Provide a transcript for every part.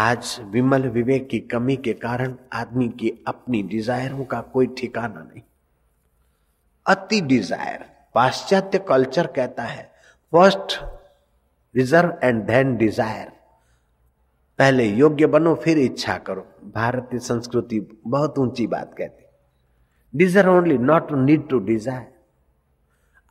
आज विमल विवेक की कमी के कारण आदमी की अपनी डिजायरों का कोई ठिकाना नहीं। अति डिज़ायर पाश्चात्य कल्चर कहता है first reserve and then desire पहले योग्य बनो, फिर इच्छा करो। भारतीय संस्कृति बहुत ऊँची बात कहती deserve only not need to desire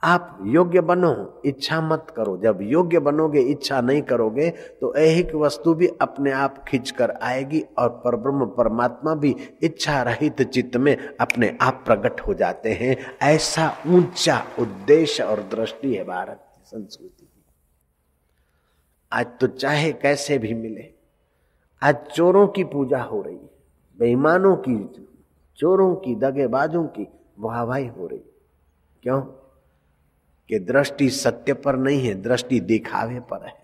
आप योग्य बनो, इच्छा मत करो। जब योग्य बनोगे, इच्छा नहीं करोगे तो ऐहिक वस्तु भी अपने आप खींच कर आएगी और परब्रह्म, परमात्मा भी इच्छा रहित चित्त में अपने आप प्रकट हो जाते हैं। ऐसा ऊँचा उद्देश्य और दृष्टि है भारत की संस्कृति की। आज तो चाहे कैसे भी मिले, आज चोरों की पूजा हो रही है, बेईमानों की, चोरों की, दगेबाजों की वाहवाही हो रही क्यों? कि दृष्टि सत्य पर नहीं है, दृष्टि दिखावे पर है।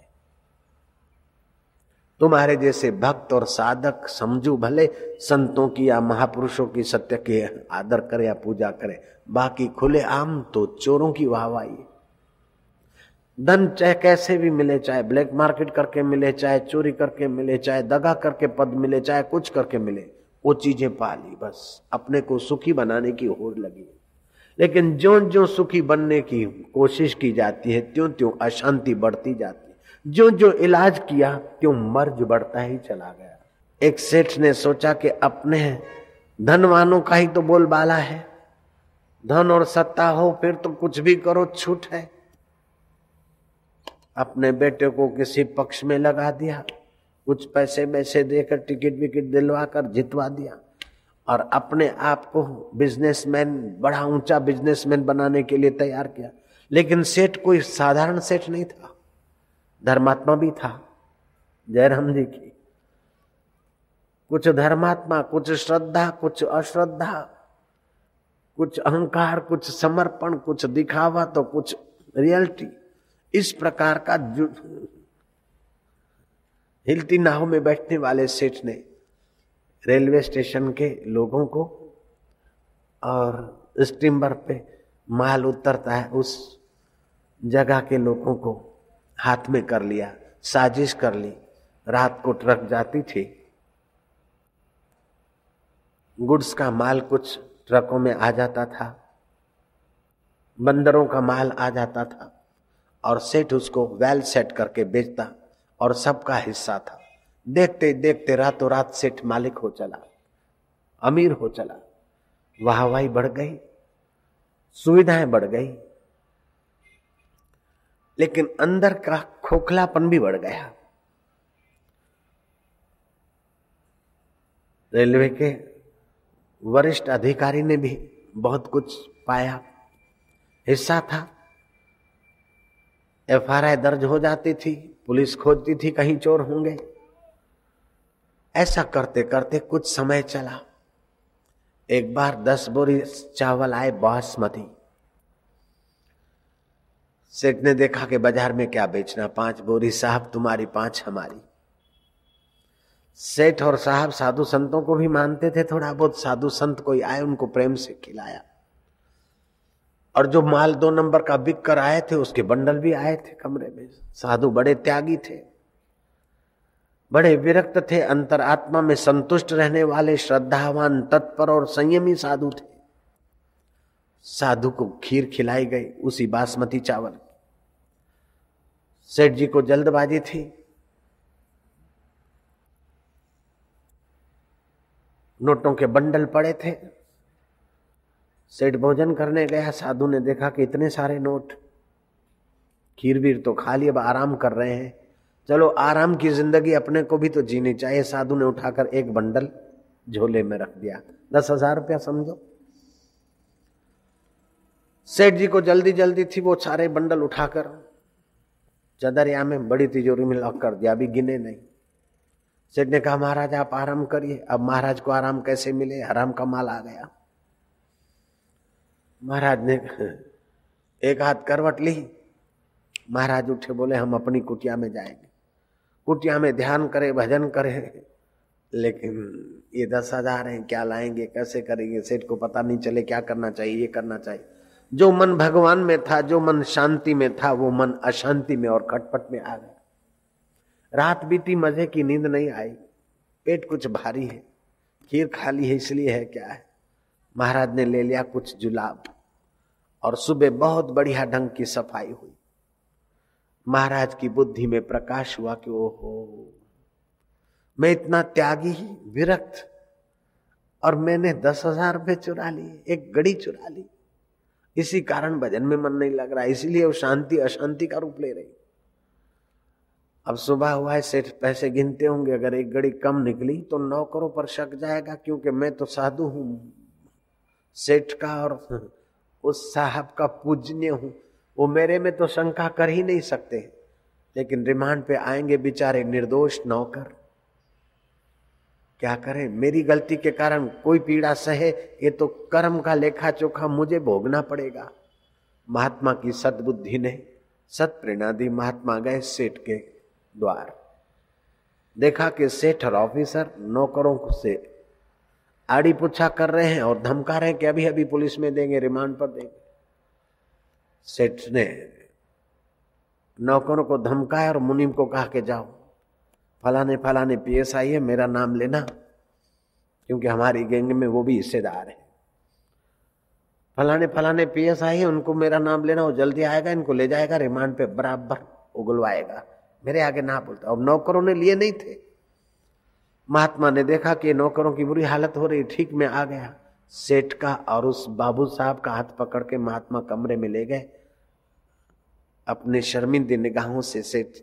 तुम्हारे जैसे भक्त और साधक समझू भले, संतों की या महापुरुषों की सत्य के आदर करे या पूजा करे, बाकी खुले आम तो चोरों की वाहवाही धन चाहे कैसे भी मिले, चाहे ब्लैक मार्केट करके मिले, चाहे चोरी करके मिले, चाहे दगा करके पद मिले, चाहे कुछ करके मिले, वो चीज़ें पाली, बस अपने को सुखी बनाने की होड़ लगी लेकिन जो जो सुखी बनने की कोशिश की जाती है त्यों त्यों अशांति बढ़ती जाती है। जो जो इलाज किया, त्यों मर्ज बढ़ता ही चला गया। एक सेठ ने सोचा कि अपने धनवानों का ही तो बोलबाला है। धन और सत्ता हो, फिर तो कुछ भी करो, छूट है। अपने बेटे को किसी पक्ष में लगा दिया, कुछ पैसे वैसे देकर टिकट विकेट दिलवा कर जितवा दिया। और अपने आप को बिजनेसमैन, बड़ा ऊँचा बिजनेसमैन बनाने के लिए तैयार किया। लेकिन सेठ कोई साधारण सेठ नहीं था, धर्मात्मा भी था, जयराम जी की। कुछ धर्मात्मा, कुछ श्रद्धा, कुछ अश्रद्धा, कुछ अहंकार, कुछ समर्पण, कुछ दिखावा तो कुछ रियलिटी। इस प्रकार का हिलती नाव में बैठने वाले सेठ ने रेलवे स्टेशन के लोगों को और स्टीमर पे माल उतरता है, उस जगह के लोगों को हाथ में कर लिया, साजिश कर ली। रात को ट्रक जाती थी। गुड्स का माल कुछ ट्रकों में आ जाता था। बंदरों का माल आ जाता था और सेठ उसको वेल सेट करके बेचता और सबका हिस्सा था। देखते देखते रातों रात सेठ मालिक हो चला, अमीर हो चला। वाहवाही बढ़ गई, सुविधाएँ बढ़ गई, लेकिन अंदर का खोखलापन भी बढ़ गया। रेलवे के वरिष्ठ अधिकारी ने भी बहुत कुछ पाया। हिस्सा था। एफआरआई दर्ज हो जाती थी, पुलिस खोजती थी कहीं चोर होंगे। ऐसा करते करते कुछ समय चला। एक बार दस बोरी चावल आए बासमती। सेठ ने देखा कि बाज़ार में क्या बेचना, पाँच बोरी, साहब तुम्हारी, पाँच हमारी। सेठ और साहब साधु संतों को भी मानते थे थोड़ा बहुत। साधु संत कोई आए, उनको प्रेम से खिलाया। और जो माल दो नंबर का बिक कर आए थे, उसके बंडल भी आए थे कमरे में। साधु बड़े त्यागी थे। बड़े विरक्त थे, अंतरात्मा में संतुष्ट रहने वाले श्रद्धावान, तत्पर और संयमी साधु थे। साधु को खीर खिलाई गई उसी बासमती चावल। सेठ जी को जल्दबाजी थी। नोटों के बंडल पड़े थे। सेठ भोजन करने गया। साधु ने देखा कि इतने सारे नोट। खीर वीर तो खा लिए अब आराम कर रहे हैं। चलो आराम की ज़िंदगी अपने को भी तो जीनी चाहिए। साधु ने उठाकर एक बंडल झोले में रख दिया। दस हज़ार रुपया समझो। सेठ जी को जल्दी जल्दी थी वो सारे बंडल उठाकर चदरिया में बड़ी तिजोरी में लॉक कर दिया, अभी गिने नहीं। सेठ ने कहा, महाराज, आप आराम करिए। अब महाराज को आराम कैसे मिले? हराम का माल आ गया। महाराज ने एक हाथ करवट ली। महाराज उठे बोले, हम अपनी कुटिया में जाएँगे। कुटिया में ध्यान करे, भजन करे। लेकिन ये दस हज़ार है, क्या लाएँगे, कैसे करेंगे? सेठ को पता नहीं चले, क्या करना चाहिए, ये करना चाहिए। जो मन भगवान में था, जो मन शांति में था, वो मन अशांति में और खटपट में आ गया। रात बीती, मज़े की नींद नहीं आई। पेट कुछ भारी है, खीर खाली है, इसलिए है क्या है? महाराज ने ले लिया कुछ जुलाब और सुबह बहुत बढ़िया ढंग की सफ़ाई हुई। महाराज की बुद्धि में प्रकाश हुआ कि ओहो, मैं इतना त्यागी विरक्त, और मैंने दस हज़ार रुपये चुरा लिए, एक गड़ी चुरा ली। इसी कारण भजन में मन नहीं लग रहा, इसीलिए वो शांति, अशांति का रूप ले रही। अब सुबह हुआ है, सेठ पैसे गिनते होंगे, अगर एक घड़ी कम निकली तो नौकरों पर शक जाएगा, क्योंकि मैं तो साधु हूँ। सेठ का और उस साहब का पूजनीय हूँ। वो मेरे में तो शंका कर ही नहीं सकते। लेकिन रिमांड पे आएँगे बेचारे निर्दोष नौकर। क्या करें? मेरी गलती के कारण कोई पीड़ा सहे, ये तो कर्म का लेखा चोखा मुझे भोगना पड़ेगा। महात्मा की सदबुद्धि ने सत प्रेरणा दी महात्मा गए सेठ के द्वार। देखा कि सेठ और ऑफिसर नौकरों से आड़ी पुछा कर रहे हैं और धमका रहे हैं कि अभी अभी पुलिस में देंगे, रिमांड पर देंगे। सेठ ने नौकरों को धमकाया और मुनिम को कहा के जाओ, फलाने फलाने पीएस आई है मेरा नाम लेना, क्योंकि हमारी गैंग में वो भी हिस्सेदार है। फलाने फलाने पी एस आई है उनको मेरा नाम लेना, वो जल्दी आएगा, इनको ले जाएगा, रिमांड पे बराबर उगलवाएगा। मेरे आगे ना बोलता। अब नौकरों ने लिए नहीं थे। महात्मा ने देखा कि नौकरों की बुरी हालत हो रही, ठीक में आ गया। सेठ का और उस बाबू साहब का हाथ पकड़ के महात्मा कमरे में ले गए। अपने शर्मिंदी निगाहों से सेठ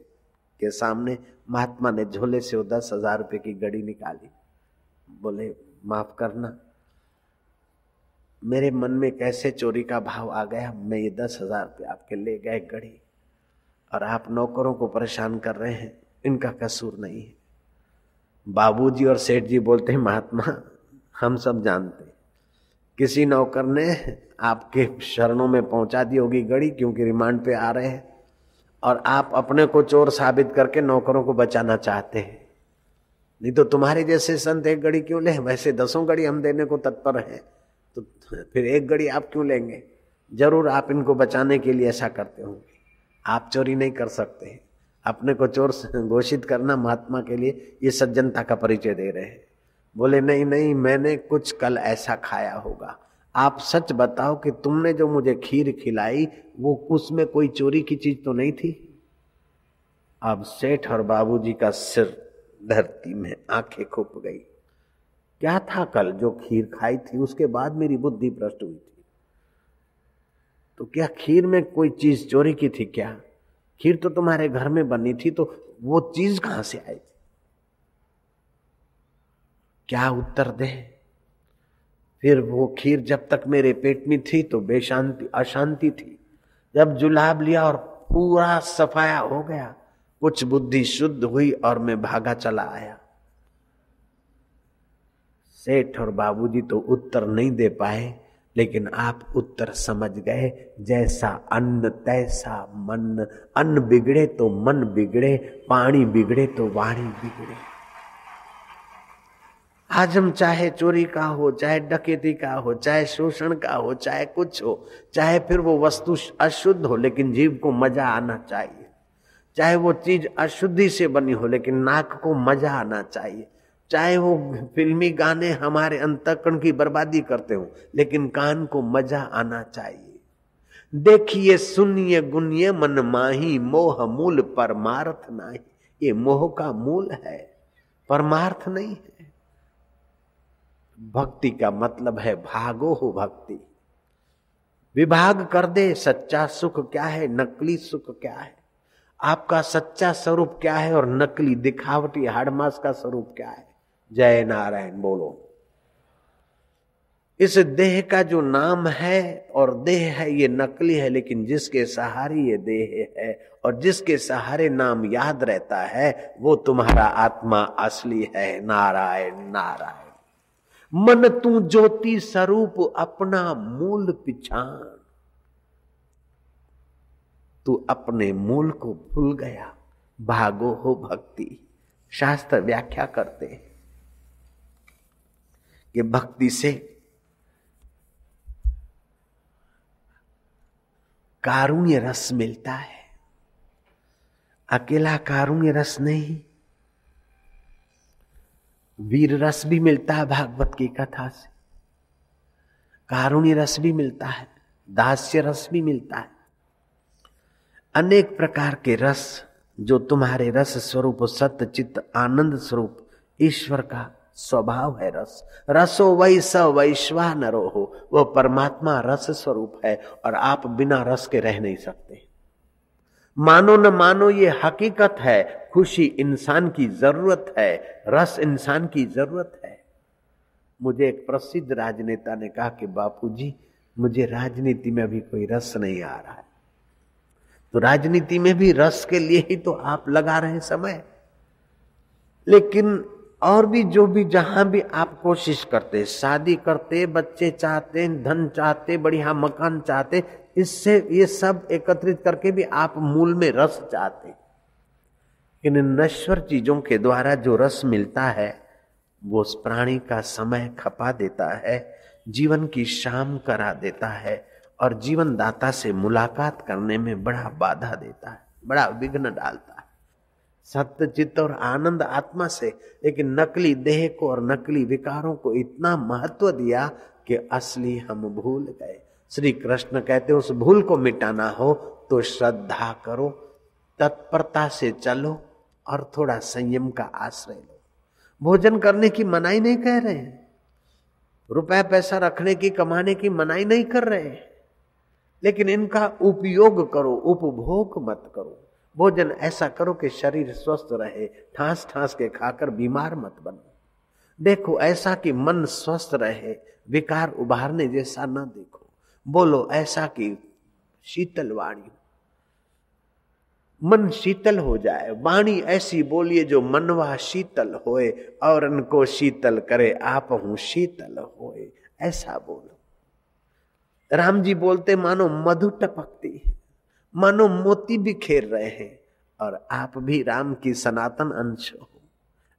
के सामने महात्मा ने झोले से वो दस हज़ार रुपये की गड़ी निकाली। बोले, माफ़ करना। मेरे मन में कैसे चोरी का भाव आ गया? मैं ये दस हज़ार रुपये आपके ले गए गड़ी और आप नौकरों को परेशान कर रहे हैं। इनका कसूर नहीं है। बाबूजी और सेठ जी बोलते हैं, महात्मा, हम सब जानते किसी नौकर ने आपके शरणों में पहुँचा दी होगी गड़ी क्योंकि रिमांड पे आ रहे हैं। और आप अपने को चोर साबित करके नौकरों को बचाना चाहते हैं। नहीं तो तुम्हारे जैसे संत एक गड़ी क्यों ले? वैसे दसों गड़ी हम देने को तत्पर हैं। तो फिर एक गड़ी आप क्यों लेंगे? ज़रूर आप इनको बचाने के लिए ऐसा करते होंगे। आप चोरी नहीं कर सकते अपने को चोर घोषित करना महात्मा के लिए ये सज्जनता का परिचय दे रहे हैं। बोले, नहीं नहीं, मैंने कुछ कल ऐसा खाया होगा। आप सच बताओ कि तुमने जो मुझे खीर खिलाई, वो उसमें कोई चोरी की चीज़ तो नहीं थी? अब सेठ और बाबूजी का सिर धरती में आँखें खुप गई। क्या था कल जो खीर खाई थी? उसके बाद मेरी बुद्धि भ्रष्ट हुई थी। तो क्या खीर में कोई चीज़ चोरी की थी क्या? खीर तो तुम्हारे घर में बनी थी तो वो चीज़ कहाँ से आई थी? क्या उत्तर दे? फिर वो खीर जब तक मेरे पेट में थी तो बेशांति, अशांति थी। जब जुलाब लिया और पूरा सफाया हो गया, कुछ बुद्धि शुद्ध हुई और मैं भागा चला आया। सेठ और बाबूजी तो उत्तर नहीं दे पाए, लेकिन आप उत्तर समझ गए। जैसा अन्न, तैसा मन। अन्न बिगड़े तो मन बिगड़े, पानी बिगड़े तो वाणी बिगड़े। आज हम चाहे चोरी का हो, चाहे डकेती का हो, चाहे शोषण का हो, चाहे कुछ हो, चाहे फिर वो वस्तु अशुद्ध हो, लेकिन जीव को मज़ा आना चाहिए। चाहे वो चीज़ अशुद्धि से बनी हो, लेकिन नाक को मज़ा आना चाहिए। चाहे वो फिल्मी गाने हमारे अंतकरण की बर्बादी करते हो, लेकिन कान को मज़ा आना चाहिए। देखिए, सुनिए, गुनिए, मन माही, मोह मूल, परमार्थ नाही। ये मोह का मूल है, परमार्थ नहीं है। भक्ति का मतलब है भागो हो भक्ति। विभाग कर दे, सच्चा सुख क्या है, नकली सुख क्या है? आपका सच्चा स्वरूप क्या है और नकली दिखावटी हाड़मास का स्वरूप क्या है? जय नारायण बोलो। इस देह का जो नाम है और देह है, ये नकली है, लेकिन जिसके सहारे ये देह है और जिसके सहारे नाम याद रहता है, वो तुम्हारा आत्मा असली है। नारायण नारायण। मन तू ज्योति स्वरूप अपना मूल पिछाण। तू अपने मूल को भूल गया। भागो हो भक्ति। शास्त्र व्याख्या करते हैं कि भक्ति से कारुण्य रस मिलता है। अकेला कारुण्य रस नहीं। वीर रस भी मिलता है भागवत की कथा से। कारुणी रस भी मिलता है, दास्य रस भी मिलता है। अनेक प्रकार के रस, जो तुम्हारे रस स्वरूप सत्य चित्त आनंद स्वरूप, ईश्वर का स्वभाव है रस। रसो वही स वैश्वा नरो हो, वह परमात्मा रस स्वरूप है, और आप बिना रस के रह नहीं सकते। मानो न मानो ये हकीकत है, खुशी इंसान की ज़रूरत है, रस इंसान की ज़रूरत है। मुझे एक प्रसिद्ध राजनेता ने कहा कि, बापूजी, मुझे राजनीति में अभी कोई रस नहीं आ रहा है। तो राजनीति में भी रस के लिए ही तो आप लगा रहे समय। लेकिन और भी जो भी जहाँ भी आप कोशिश करते, शादी करते, बच्चे चाहते, धन चाहते, बढ़िया मकान चाहते, इससे ये सब एकत्रित करके भी आप मूल में रस चाहते। इन नश्वर चीज़ों के द्वारा जो रस मिलता है, वो उस प्राणी का समय खपा देता है, जीवन की शाम करा देता है और जीवन दाता से मुलाकात करने में बड़ा बाधा देता है, बड़ा विघ्न डालता है। सत्य चित्त और आनंद आत्मा से लेकिन नकली देह को और नकली विकारों को इतना महत्व दिया कि असली हम भूल गए। श्री कृष्ण कहते उस भूल को मिटाना हो तो श्रद्धा करो, तत्परता से चलो और थोड़ा संयम का आश्रय लो। भोजन करने की मनाई नहीं कह रहे हैं। रुपया पैसा रखने की, कमाने की मनाई नहीं कर रहे हैं। लेकिन इनका उपयोग करो, उपभोग मत करो। भोजन ऐसा करो कि शरीर स्वस्थ रहे ठास ठास के खाकर बीमार मत बनो। देखो, ऐसा कि मन स्वस्थ रहे, विकार उभारने जैसा न देखो। बोलो, ऐसा कि शीतल वाणी। मन शीतल हो जाए, वाणी ऐसी बोलिए जो मनवा शीतल होए, और उनको शीतल करे, आप हूँ शीतल होए। ऐसा बोलो। राम जी बोलते, मानो मधु टपकती मानो मोती भी खेर रहे हैं और आप भी राम की सनातन अंश हो।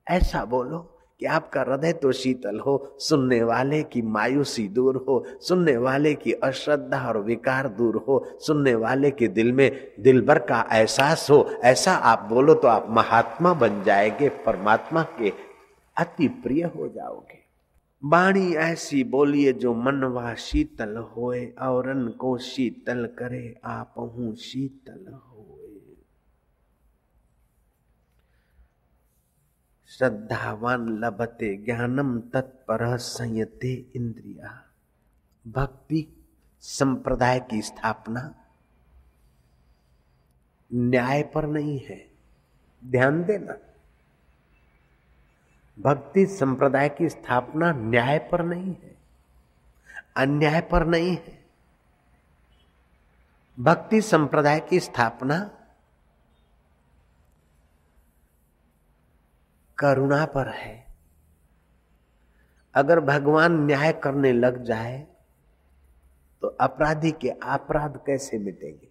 ऐसा बोलो कि आपका हृदय तो शीतल हो, सुनने वाले की मायूसी दूर हो, सुनने वाले की अश्रद्धा और विकार दूर हो, सुनने वाले के दिल में दिल भर का एहसास हो। ऐसा आप बोलो तो आप महात्मा बन जाएँगे, परमात्मा के अति प्रिय हो जाओगे। बाणी ऐसी बोलिए जो मनवा शीतल होए और को शीतल करे, आप हूँ शीतल हो श्रद्धावान लभते ज्ञानम तत्पर संयते इंद्रिया। भक्ति संप्रदाय की स्थापना न्याय पर नहीं है। ध्यान देना। भक्ति संप्रदाय की स्थापना न्याय पर नहीं है, अन्याय पर नहीं है। भक्ति संप्रदाय की स्थापना करुणा पर है। अगर भगवान न्याय करने लग जाए तो अपराधी के अपराध कैसे मिटेंगे?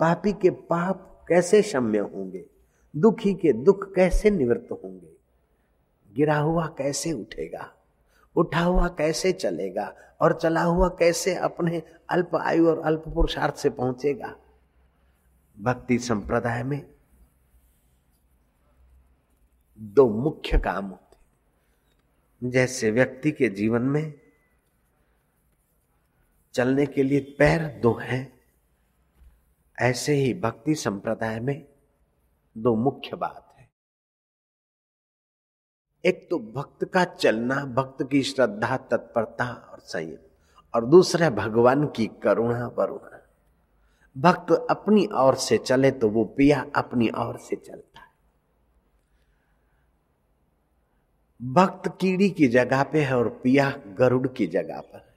पापी के पाप कैसे क्षम्य होंगे? दुखी के दुख कैसे निवृत्त होंगे? गिरा हुआ कैसे उठेगा? उठा हुआ कैसे चलेगा? और चला हुआ कैसे अपने अल्प आयु और अल्प पुरुषार्थ से पहुंचेगा? भक्ति संप्रदाय में दो मुख्य काम होते जैसे व्यक्ति के जीवन में चलने के लिए पैर दो हैं, ऐसे ही भक्ति संप्रदाय में दो मुख्य बात एक तो भक्त का चलना, भक्त की श्रद्धा, तत्परता और संयम, और दूसरा भगवान की करुणा, वरुणा। भक्त अपनी ओर से चले तो वो पिया अपनी ओर से चलता है। भक्त कीड़ी की जगह पे है और पिया गरुड़ की जगह पर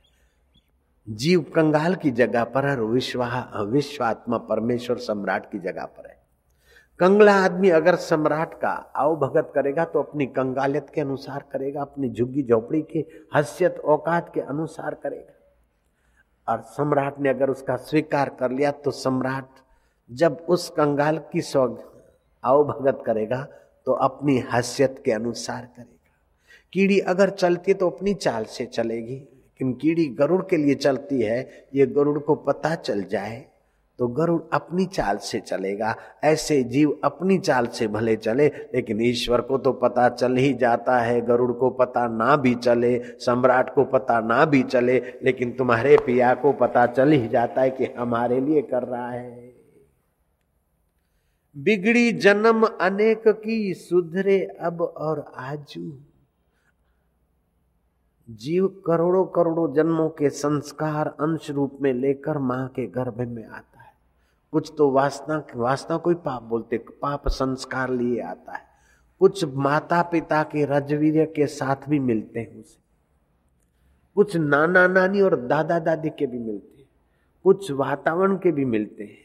जीव कंगाल की जगह पर है और विश्वा, विश्वात्मा परमेश्वर सम्राट की जगह पर है। कंगला आदमी अगर सम्राट का आओ भगत करेगा तो अपनी कंगालियत के अनुसार करेगा, अपनी झुग्गी झोपड़ी की हसियत, औकात के अनुसार करेगा। और सम्राट ने अगर उसका स्वीकार कर लिया तो सम्राट जब उस कंगाल की स्व आओ भगत करेगा तो अपनी हसियत के अनुसार करेगा। कीड़ी अगर चलती है तो अपनी चाल से चलेगी, लेकिन कीड़ी गरुड़ के लिए चलती है, ये गरुड़ को पता चल जाए तो गरुड़ अपनी चाल से चलेगा। ऐसे जीव अपनी चाल से भले चले, लेकिन ईश्वर को तो पता चल ही जाता है। गरुड़ को पता ना भी चले, सम्राट को पता ना भी चले, लेकिन तुम्हारे पिया को पता चल ही जाता है कि हमारे लिए कर रहा है। बिगड़ी जन्म अनेक की, सुधरे अब और आजू। जीव करोड़ों करोड़ों जन्मों के संस्कार अंश रूप में लेकर माँ के गर्भ में आता कुछ तो वासना वासना कोई पाप बोलते पाप संस्कार लिए आता है। कुछ माता पिता के रजवीर के साथ भी मिलते हैं उसे। कुछ नाना नानी और दादा दादी के भी मिलते हैं। कुछ वातावरण के भी मिलते हैं।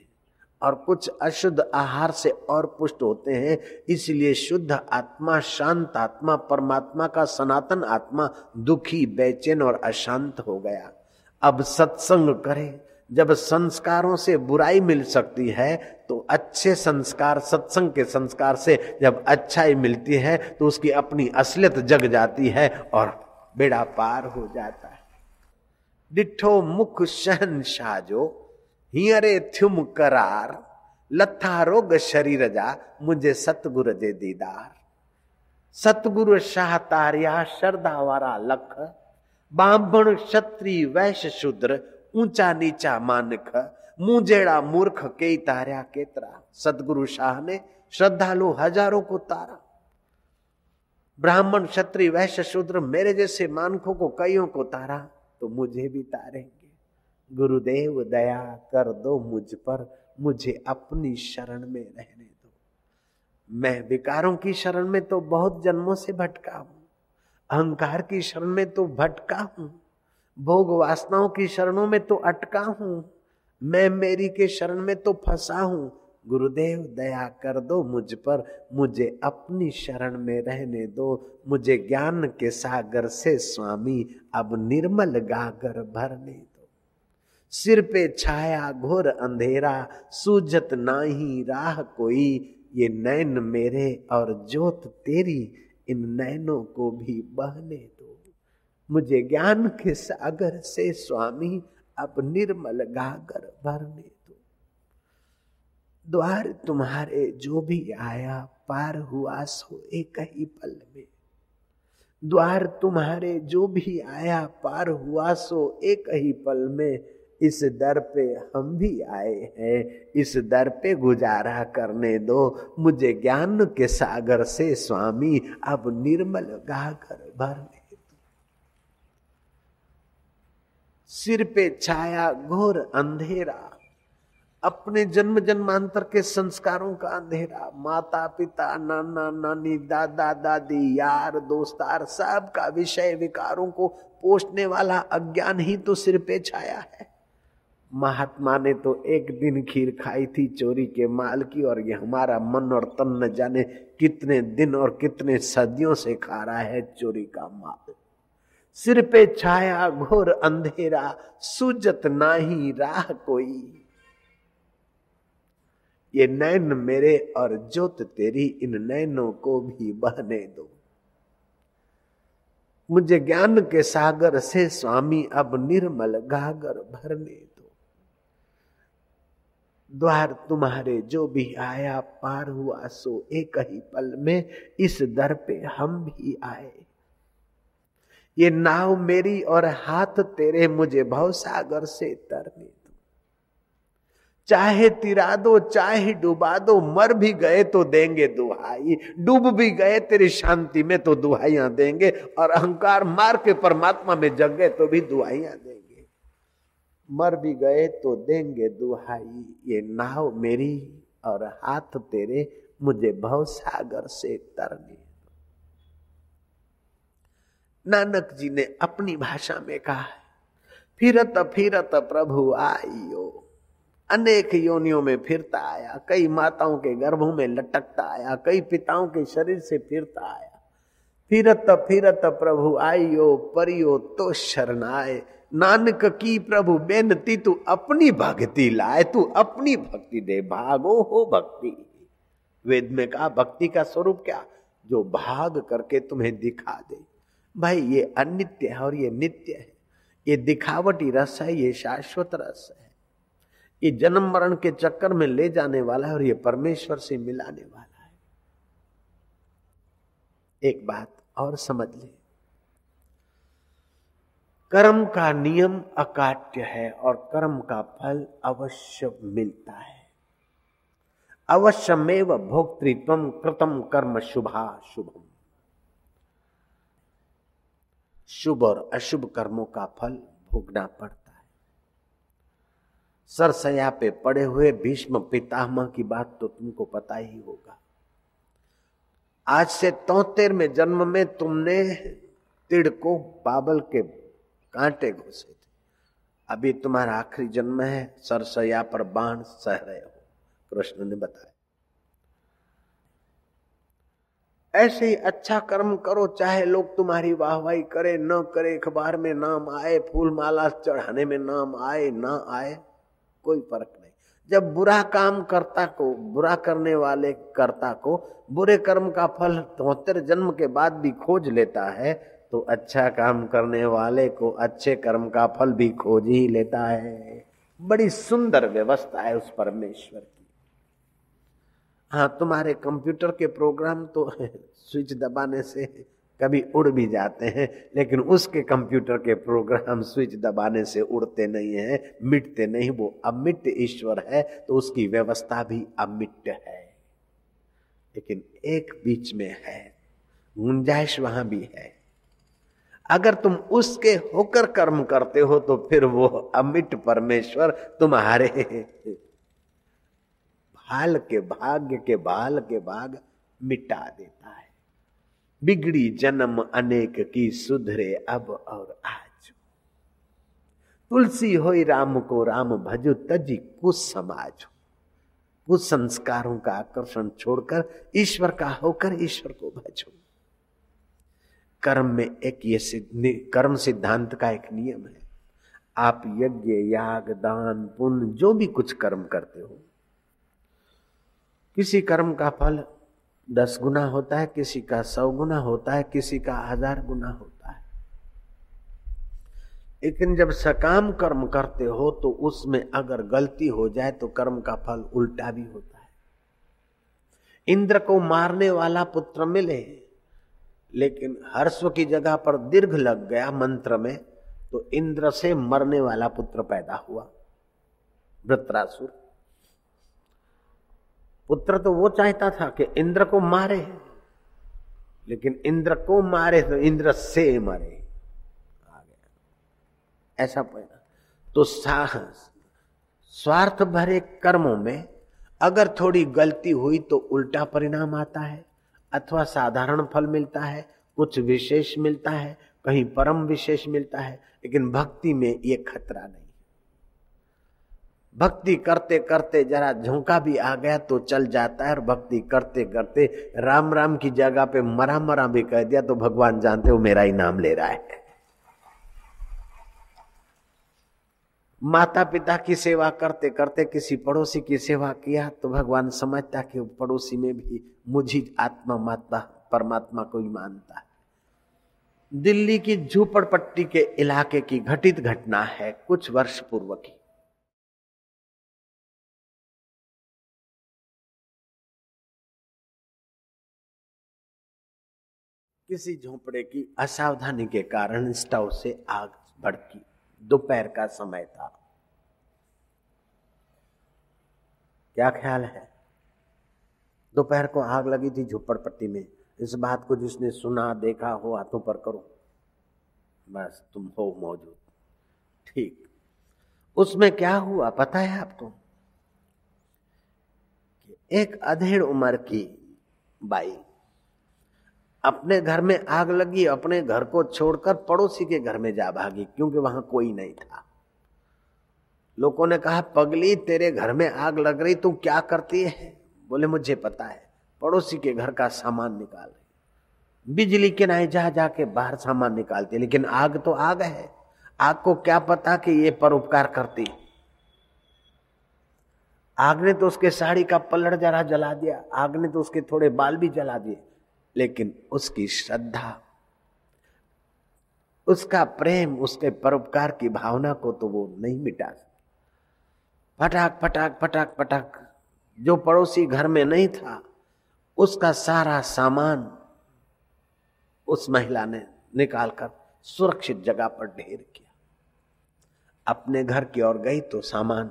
और कुछ अशुद्ध आहार से और पुष्ट होते हैं। इसलिए शुद्ध आत्मा, शांत आत्मा, परमात्मा का सनातन आत्मा दुखी, बेचैन और अशांत हो गया। अब सत्संग करे। जब संस्कारों से बुराई मिल सकती है तो अच्छे संस्कार, सत्संग के संस्कार से जब अच्छाई मिलती है तो उसकी अपनी असलियत जग जाती है और बेड़ा पार हो जाता है। डिठो मुख शहन जो हींअरे थ्युम करार, लथा रोग शरीर जा, मुझे सतगुरु जे दीदार। सतगुरु शाह तारिया श्रद्धा वारा लख, बांभण क्षत्रि वैश्य शूद्र ऊँचा नीचा मानख, मुँह मूर्ख के तारिया केतरा। सतगुरु शाह ने श्रद्धालु हज़ारों को तारा। ब्राह्मण, क्षत्रिय, वैश्य, शूद्र, मेरे जैसे मानखों को, कईयों को तारा तो मुझे भी तारेंगे। गुरुदेव, दया कर दो मुझ पर, मुझे अपनी शरण में रहने दो। मैं विकारों की शरण में तो बहुत जन्मों से भटका हूँ, अहंकार की शरण में तो भटका हूँ। भोग वासनाओं की शरणों में तो अटका हूँ, मैं मेरी के शरण में तो फंसा हूँ। गुरुदेव, दया कर दो मुझ पर, मुझे अपनी शरण में रहने दो। मुझे ज्ञान के सागर से स्वामी, अब निर्मल गागर भरने दो। सिर पे छाया घोर अंधेरा सूझत नाही राह कोई। ये नैन मेरे और जोत तेरी, इन नैनों को भी बहने दो। मुझे ज्ञान के सागर से स्वामी अब निर्मल गागर भरने दो? द्वार तुम्हारे जो भी आया, पार हुआ सो एक ही पल में। द्वार तुम्हारे जो भी आया, पार हुआ सो एक ही पल में। इस दर पे हम भी आए हैं, इस दर पे गुजारा करने दो। मुझे ज्ञान के सागर से स्वामी अब निर्मल गाकर भरने दो सिर पे छाया, घोर अंधेरा। अपने जन्म जन्मांतर के संस्कारों का अंधेरा। माता पिता नाना, नानी, दादा, दादी, यार दोस्तार सब का विषय विकारों को पोषने वाला अज्ञान ही तो सिर पे छाया है। महात्मा ने तो एक दिन खीर खाई थी चोरी के माल की और ये हमारा मन और तन न जाने कितने दिन और कितने सदियों से खा रहा है चोरी का माल। सिर पे छाया, घोर अंधेरा, सूजत नाही राह कोई। ये नैन मेरे और जोत तेरी इन नैनों को भी बहने दो। मुझे ज्ञान के सागर से स्वामी अब निर्मल गागर भरने दो। द्वार तुम्हारे जो भी आया, पार हुआ, सो एक ही पल में इस दर पे हम भी आए। ये नाव मेरी और हाथ तेरे, मुझे भवसागर से तरने दो। चाहे तिरा दो, चाहे डुबा दो, मर भी गए तो देंगे दुहाई, डूब भी गए तेरी शांति में तो दुहाइयाँ देंगे, और अहंकार मार के परमात्मा में जग गए तो भी दुहाइयाँ देंगे। मर भी गए तो देंगे दुहाई, ये नाव मेरी और हाथ तेरे, मुझे भव सागर से तरने नानक जी ने अपनी भाषा में कहा है, फिरत फिरत प्रभु आइयो। अनेक योनियों में फिरता आया, कई माताओं के गर्भों में लटकता आया, कई पिताओं के शरीर से फिरता आया। फिरत फिरत प्रभु आइयो, परियो तो शरण शरणाए। नानक की प्रभु बेनती, तू अपनी भक्ति लाए, तू अपनी भक्ति दे, भागो हो भक्ति। वेद में कहा, भक्ति का स्वरूप क्या? जो भाग करके तुम्हें दिखा दे। भाई, ये अनित्य है और ये नित्य है। ये दिखावटी रस है, ये शाश्वत रस है। ये जन्म मरण के चक्कर में ले जाने वाला है और ये परमेश्वर से मिलाने वाला है। एक बात और समझ ले। कर्म का नियम अकाट्य है और कर्म का फल अवश्य मिलता है। अवश्यमेव भोक्तृत्व कृतम कर्म शुभा शुभम शुभ और अशुभ कर्मों का फल भोगना पड़ता है। सरसया पे पड़े हुए भीष्म पितामह की बात तो तुमको पता ही होगा। आज से तोतेर में जन्म में तुमने तिड़ को बाबल के कांटे घुसे थे अभी तुम्हारा आखिरी जन्म है, सरसया पर बाण सह रहे हो, कृष्ण ने बताया। ऐसे ही अच्छा कर्म करो, चाहे लोग तुम्हारी वाहवाही करे, न करे, अखबार में नाम आए, फूल माला चढ़ाने में नाम आए, ना आए, कोई फ़र्क नहीं। जब बुरा काम करता को, बुरा करने वाले कर्ता को बुरे कर्म का फल तोहत्तर जन्म के बाद भी खोज लेता है तो अच्छा काम करने वाले को अच्छे कर्म का फल भी खोज ही लेता है। बड़ी सुंदर व्यवस्था है उस परमेश्वर की। हाँ तुम्हारे कंप्यूटर के प्रोग्राम तो स्विच दबाने से कभी उड़ भी जाते हैं, लेकिन उसके कंप्यूटर के प्रोग्राम स्विच दबाने से उड़ते नहीं हैं, मिटते नहीं। वो अमिट ईश्वर है तो उसकी व्यवस्था भी अमिट है। लेकिन एक बीच में है, गुंजाइश वहाँ भी है। अगर तुम उसके होकर कर्म करते हो तो फिर वो अमिट परमेश्वर तुम्हारे भाल के भाग्य के बाल के भाग मिटा देता है। बिगड़ी जन्म अनेक की सुधरे अब और आज। तुलसी हो राम को राम भजो, तजी कुछ समाज कुछ संस्कारों का आकर्षण छोड़कर ईश्वर का होकर ईश्वर को भजो। कर्म में एक ये कर्म सिद्धांत का एक नियम है। आप यज्ञ, याग, दान, पुण्य, जो भी कुछ कर्म करते हो किसी कर्म का फल दस गुना होता है, किसी का सौ गुना होता है, किसी का हज़ार गुना होता है। लेकिन जब सकाम कर्म करते हो तो उसमें अगर गलती हो जाए तो कर्म का फल उल्टा भी होता है। इंद्र को मारने वाला पुत्र मिले, लेकिन हर्स्व की जगह पर दीर्घ लग गया मंत्र में तो इंद्र से मरने वाला पुत्र पैदा हुआ, वृत्रासुर। पुत्र तो वो चाहता था कि इंद्र को मारे। लेकिन इंद्र को मारे तो इंद्र से मारे। आ गया ऐसा पैदा तो साहस, स्वार्थ भरे कर्मों में अगर थोड़ी गलती हुई तो उल्टा परिणाम आता है, अथवा साधारण फल मिलता है, कुछ विशेष मिलता है, कहीं परम विशेष मिलता है, लेकिन भक्ति में ये खतरा नहीं। भक्ति करते करते जरा झोंका भी आ गया तो चल जाता है और भक्ति करते करते राम राम की जगह पे मरा मरा भी कह दिया तो भगवान जानते हो मेरा ही नाम ले रहा है। माता पिता की सेवा करते करते किसी पड़ोसी की सेवा किया तो भगवान समझता कि पड़ोसी में भी मुझी आत्मा माता, परमात्मा को ही मानता दिल्ली की झूपड़पट्टी के इलाके की घटित घटना है कुछ वर्ष पूर्व की। किसी झोपड़े की असावधानी के कारण स्टव से आग भड़की। दोपहर का समय था। क्या ख्याल है? दोपहर को आग लगी थी झुप्पड़पट्टी में। इस बात को जिसने सुना, देखा हो, हाथों पर करो। बस तुम हो मौजूद। ठीक। उसमें क्या हुआ पता है आपको? एक अधेड़ उम्र की बाई अपने घर में आग लगी, अपने घर को छोड़कर पड़ोसी के घर में जा भागी, क्योंकि वहाँ कोई नहीं था। लोगों ने कहा, पगली, तेरे घर में आग लग रही, तू क्या करती है? बोले, मुझे पता है, पड़ोसी के घर का सामान निकाल रही बिजली के नाई जा, जाके बाहर सामान निकालती लेकिन आग तो आग है। आग को क्या पता कि ये परोपकार करती आग ने तो उसके साड़ी का पलड़ जरा जला दिया, आग ने तो उसके थोड़े बाल भी जला दिए। लेकिन उसकी श्रद्धा, उसका प्रेम, उसके परोपकार की भावना को तो वो नहीं मिटा फटाक फटाक फटाक फटाक, जो पड़ोसी घर में नहीं था, उसका सारा सामान उस महिला ने निकालकर सुरक्षित जगह पर ढेर किया। अपने घर की ओर गई तो सामान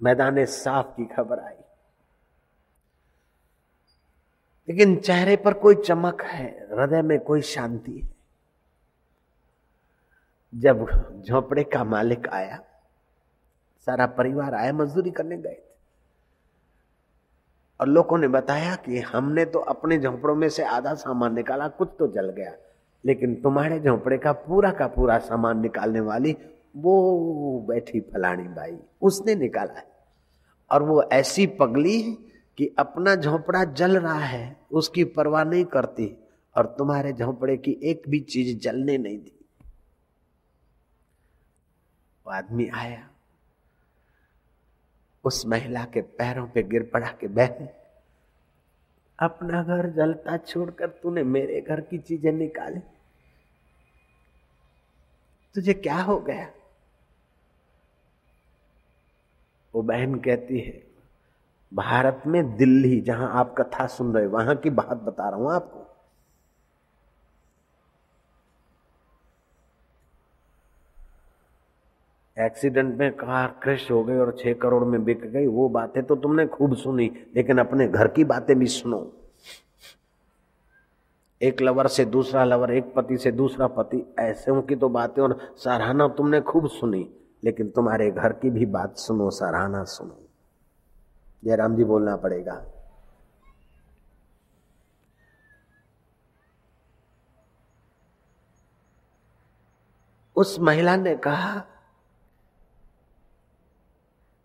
मैदान साफ़ की खबर आई। लेकिन चेहरे पर कोई चमक है, हृदय में कोई शांति है। जब झोपड़े का मालिक आया, सारा परिवार आया, मजदूरी करने गए थे। और लोगों ने बताया कि हमने तो अपने झोंपड़ों में से आधा सामान निकाला, कुछ तो जल गया। लेकिन तुम्हारे झोंपड़े का पूरा का पूरा सामान निकालने वाली वो बैठी फलानी बाई, उसने निकाला है। और वो ऐसी पगली कि अपना झोंपड़ा जल रहा है, उसकी परवाह नहीं करती और तुम्हारे झोंपड़े की एक भी चीज़ जलने नहीं दी। वो आदमी आया। उस महिला के पैरों पे गिर पड़ा के, बहन, अपना घर जलता छोड़कर तूने मेरे घर की चीज़ें निकाली। तुझे क्या हो गया? वो बहन कहती है भारत में दिल्ली, जहाँ आप कथा सुन रहे वहाँ की बात बता रहा हूँ आपको। एक्सीडेंट में कार क्रैश हो गई और छह करोड़ में बिक गई, वो बातें तो तुमने खूब सुनी, लेकिन अपने घर की बातें भी सुनो। एक लवर से दूसरा लवर एक पति से दूसरा पति, ऐसे की तो बातें और सराहना तुमने खूब सुनी, लेकिन तुम्हारे घर की भी बात सुनो, सराहना सुनो। जयराम जी बोलना पड़ेगा। उस महिला ने कहा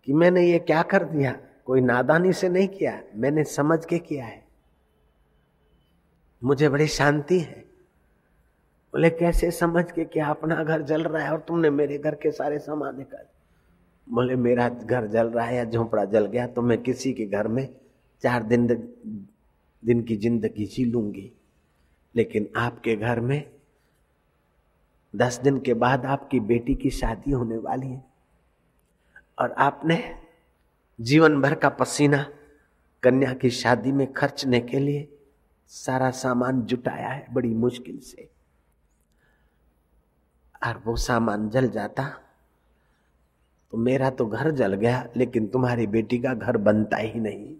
कि मैंने ये क्या कर दिया? कोई नादानी से नहीं किया, मैंने समझ के किया है। मुझे बड़ी शांति है। बोले, कैसे समझ के क्या अपना घर जल रहा है और तुमने मेरे घर के सारे सामान निकाल बोले, मेरा घर जल रहा है या झोंपड़ा जल गया तो मैं किसी के घर में चार दिन दिन की ज़िंदगी जी लूँगी। लेकिन आपके घर में दस दिन के बाद आपकी बेटी की शादी होने वाली है। और आपने जीवन भर का पसीना कन्या की शादी में खर्चने के लिए सारा सामान जुटाया है बड़ी मुश्किल से। और वो सामान जल जाता तो मेरा तो घर जल गया, लेकिन तुम्हारी बेटी का घर बनता ही नहीं।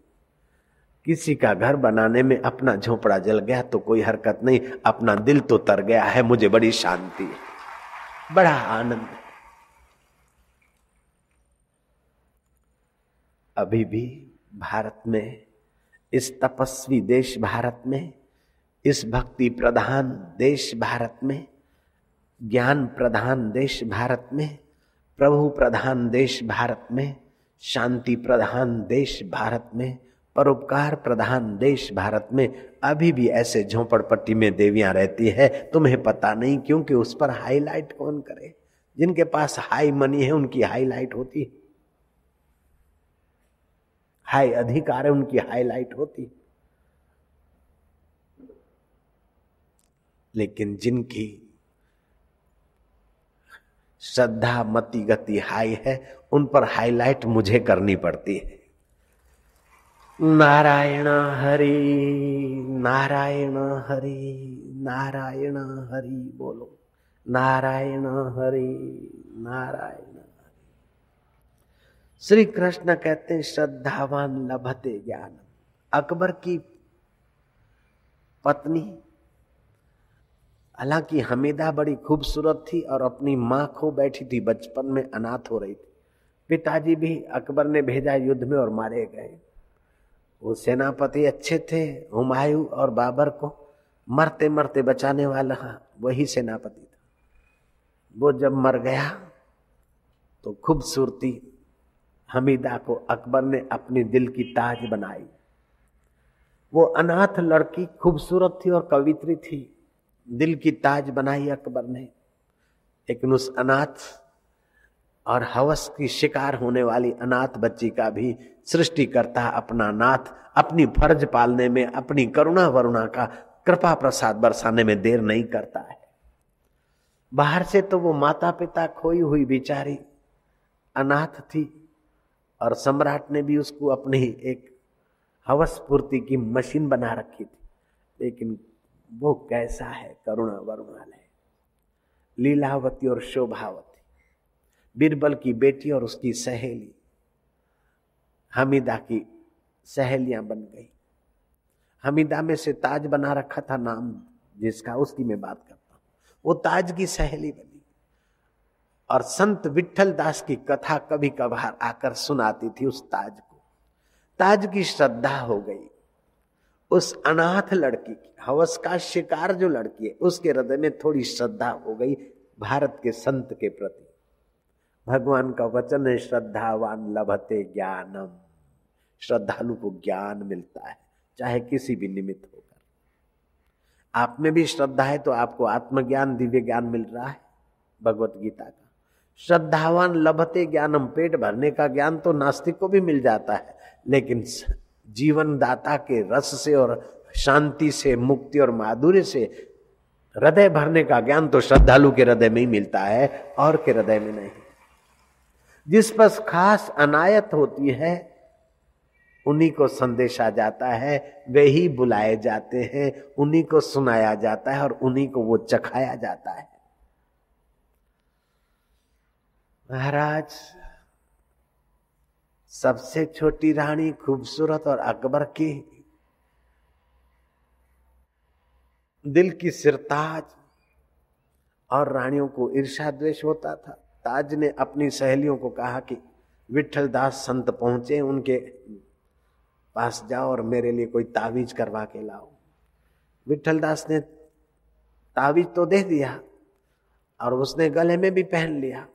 किसी का घर बनाने में अपना झोपड़ा जल गया तो कोई हरकत नहीं, अपना दिल तो तर गया है, मुझे बड़ी शांति है, बड़ा आनंद अभी भी भारत में, इस तपस्वी देश भारत में, इस भक्ति प्रधान देश भारत में, ज्ञान प्रधान देश भारत में प्रभु प्रधान देश भारत में, शांति प्रधान देश भारत में, परोपकार प्रधान देश भारत में, अभी भी ऐसे झोंपड़पट्टी में देवियाँ रहती है, तुम्हें पता नहीं क्योंकि उस पर हाईलाइट कौन करे? जिनके पास हाई मनी है, उनकी हाईलाइट होती हाई अधिकार है, उनकी हाईलाइट होती लेकिन जिनकी श्रद्धा, मति, गति हाई है, उन पर हाईलाइट मुझे करनी पड़ती है। नारायण हरि नारायण हरि नारायण हरि बोलो। नारायण हरि, नारायण श्री कृष्ण कहते हैं, श्रद्धावान लभते ज्ञान। अकबर की पत्नी हालाँकि हमीदा बड़ी खूबसूरत थी और अपनी माँ खो बैठी थी, बचपन में अनाथ हो रही थी। पिताजी भी अकबर ने भेजा युद्ध में और मारे गए। वो सेनापति अच्छे थे, हुमायूं और बाबर को मरते मरते बचाने वाला वही सेनापति था। वो जब मर गया तो खूबसूरती हमीदा को अकबर ने अपनी दिल की ताज बनाई। वो अनाथ लड़की खूबसूरत थी और कवित्री थी। दिल की ताज बनाई अकबर ने। लेकिन उस अनाथ और हवस की शिकार होने वाली अनाथ बच्ची का भी सृष्टि करता अपना नाथ, अपनी फ़र्ज़ पालने में, अपनी करुणा वरुणा का कृपा प्रसाद बरसाने में देर नहीं करता है। बाहर से तो वो माता पिता खोई हुई बिचारी अनाथ थी और सम्राट ने भी उसको अपनी एक हवस पूर्ति की मशीन बना रखी थी। लेकिन वो कैसा है? करुणा वरुणालय। लीलावती और शोभावती। बीरबल की बेटी और उसकी सहेली। हमीदा की सहेलियाँ बन गई। हमीदा में से ताज बना रखा था नाम जिसका उसकी मैं बात करता हूँ। वो ताज की सहेली बनी। और संत विठल दास की कथा कभी कभार आकर सुनाती थी उस ताज को। ताज की श्रद्धा हो गई। उस अनाथ लड़की की, हवस का शिकार जो लड़की है, उसके हृदय में थोड़ी श्रद्धा हो गई भारत के संत के प्रति। भगवान का वचन है, श्रद्धावान लभते ज्ञानम। श्रद्धालु को ज्ञान मिलता है, चाहे किसी भी निमित्त होकर। आप में भी श्रद्धा है तो आपको आत्मज्ञान, दिव्य ज्ञान मिल रहा है, भगवत गीता का। श्रद्धावान लभते ज्ञानम, पेट भरने का ज्ञान तो नास्तिक को भी मिल जाता है, लेकिन जीवन दाता के रस से और शांति से, मुक्ति और माधुर्य से हृदय भरने का ज्ञान तो श्रद्धालु के हृदय में ही मिलता है और के हृदय में नहीं। जिस पर खास अनायत होती है, उन्हीं को संदेश आ जाता है, वे ही बुलाए जाते हैं, उन्हीं को सुनाया जाता है और उन्हीं को वो चखाया जाता है। महाराज सबसे छोटी रानी खूबसूरत और अकबर की दिल की सिरताज और रानियों को ईर्षा द्वेष होता था। ताज ने अपनी सहेलियों को कहा कि विठल दास संत पहुँचे, उनके पास जाओ और मेरे लिए कोई तावीज करवा के लाओ। विठल दास ने तावीज तो दे दिया और उसने गले में भी पहन लिया।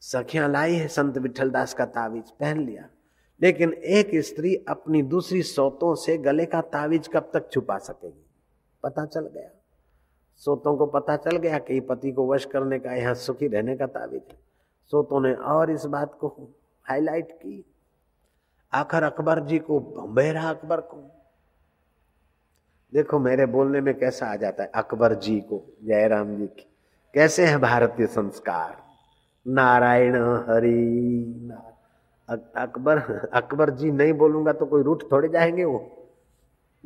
सखियाँ लाई है, संत विठल दास का तावीज पहन लिया। लेकिन एक स्त्री अपनी दूसरी सोतों से गले का तावीज कब तक छुपा सकेगी? पता चल गया। सोतों को पता चल गया कि पति को वश करने का, यहाँ सुखी रहने का तावीज है। सोतों ने और इस बात को हाईलाइट की। आखिर अकबर जी को बम्बेरा अकबर को देखो, मेरे बोलने में कैसा आ जाता है अकबर जी को, जयराम जी की। कैसे है भारतीय संस्कार? नारायण हरि अकबर अकबर जी नहीं बोलूँगा तो कोई रूठ थोड़े जाएँगे वो।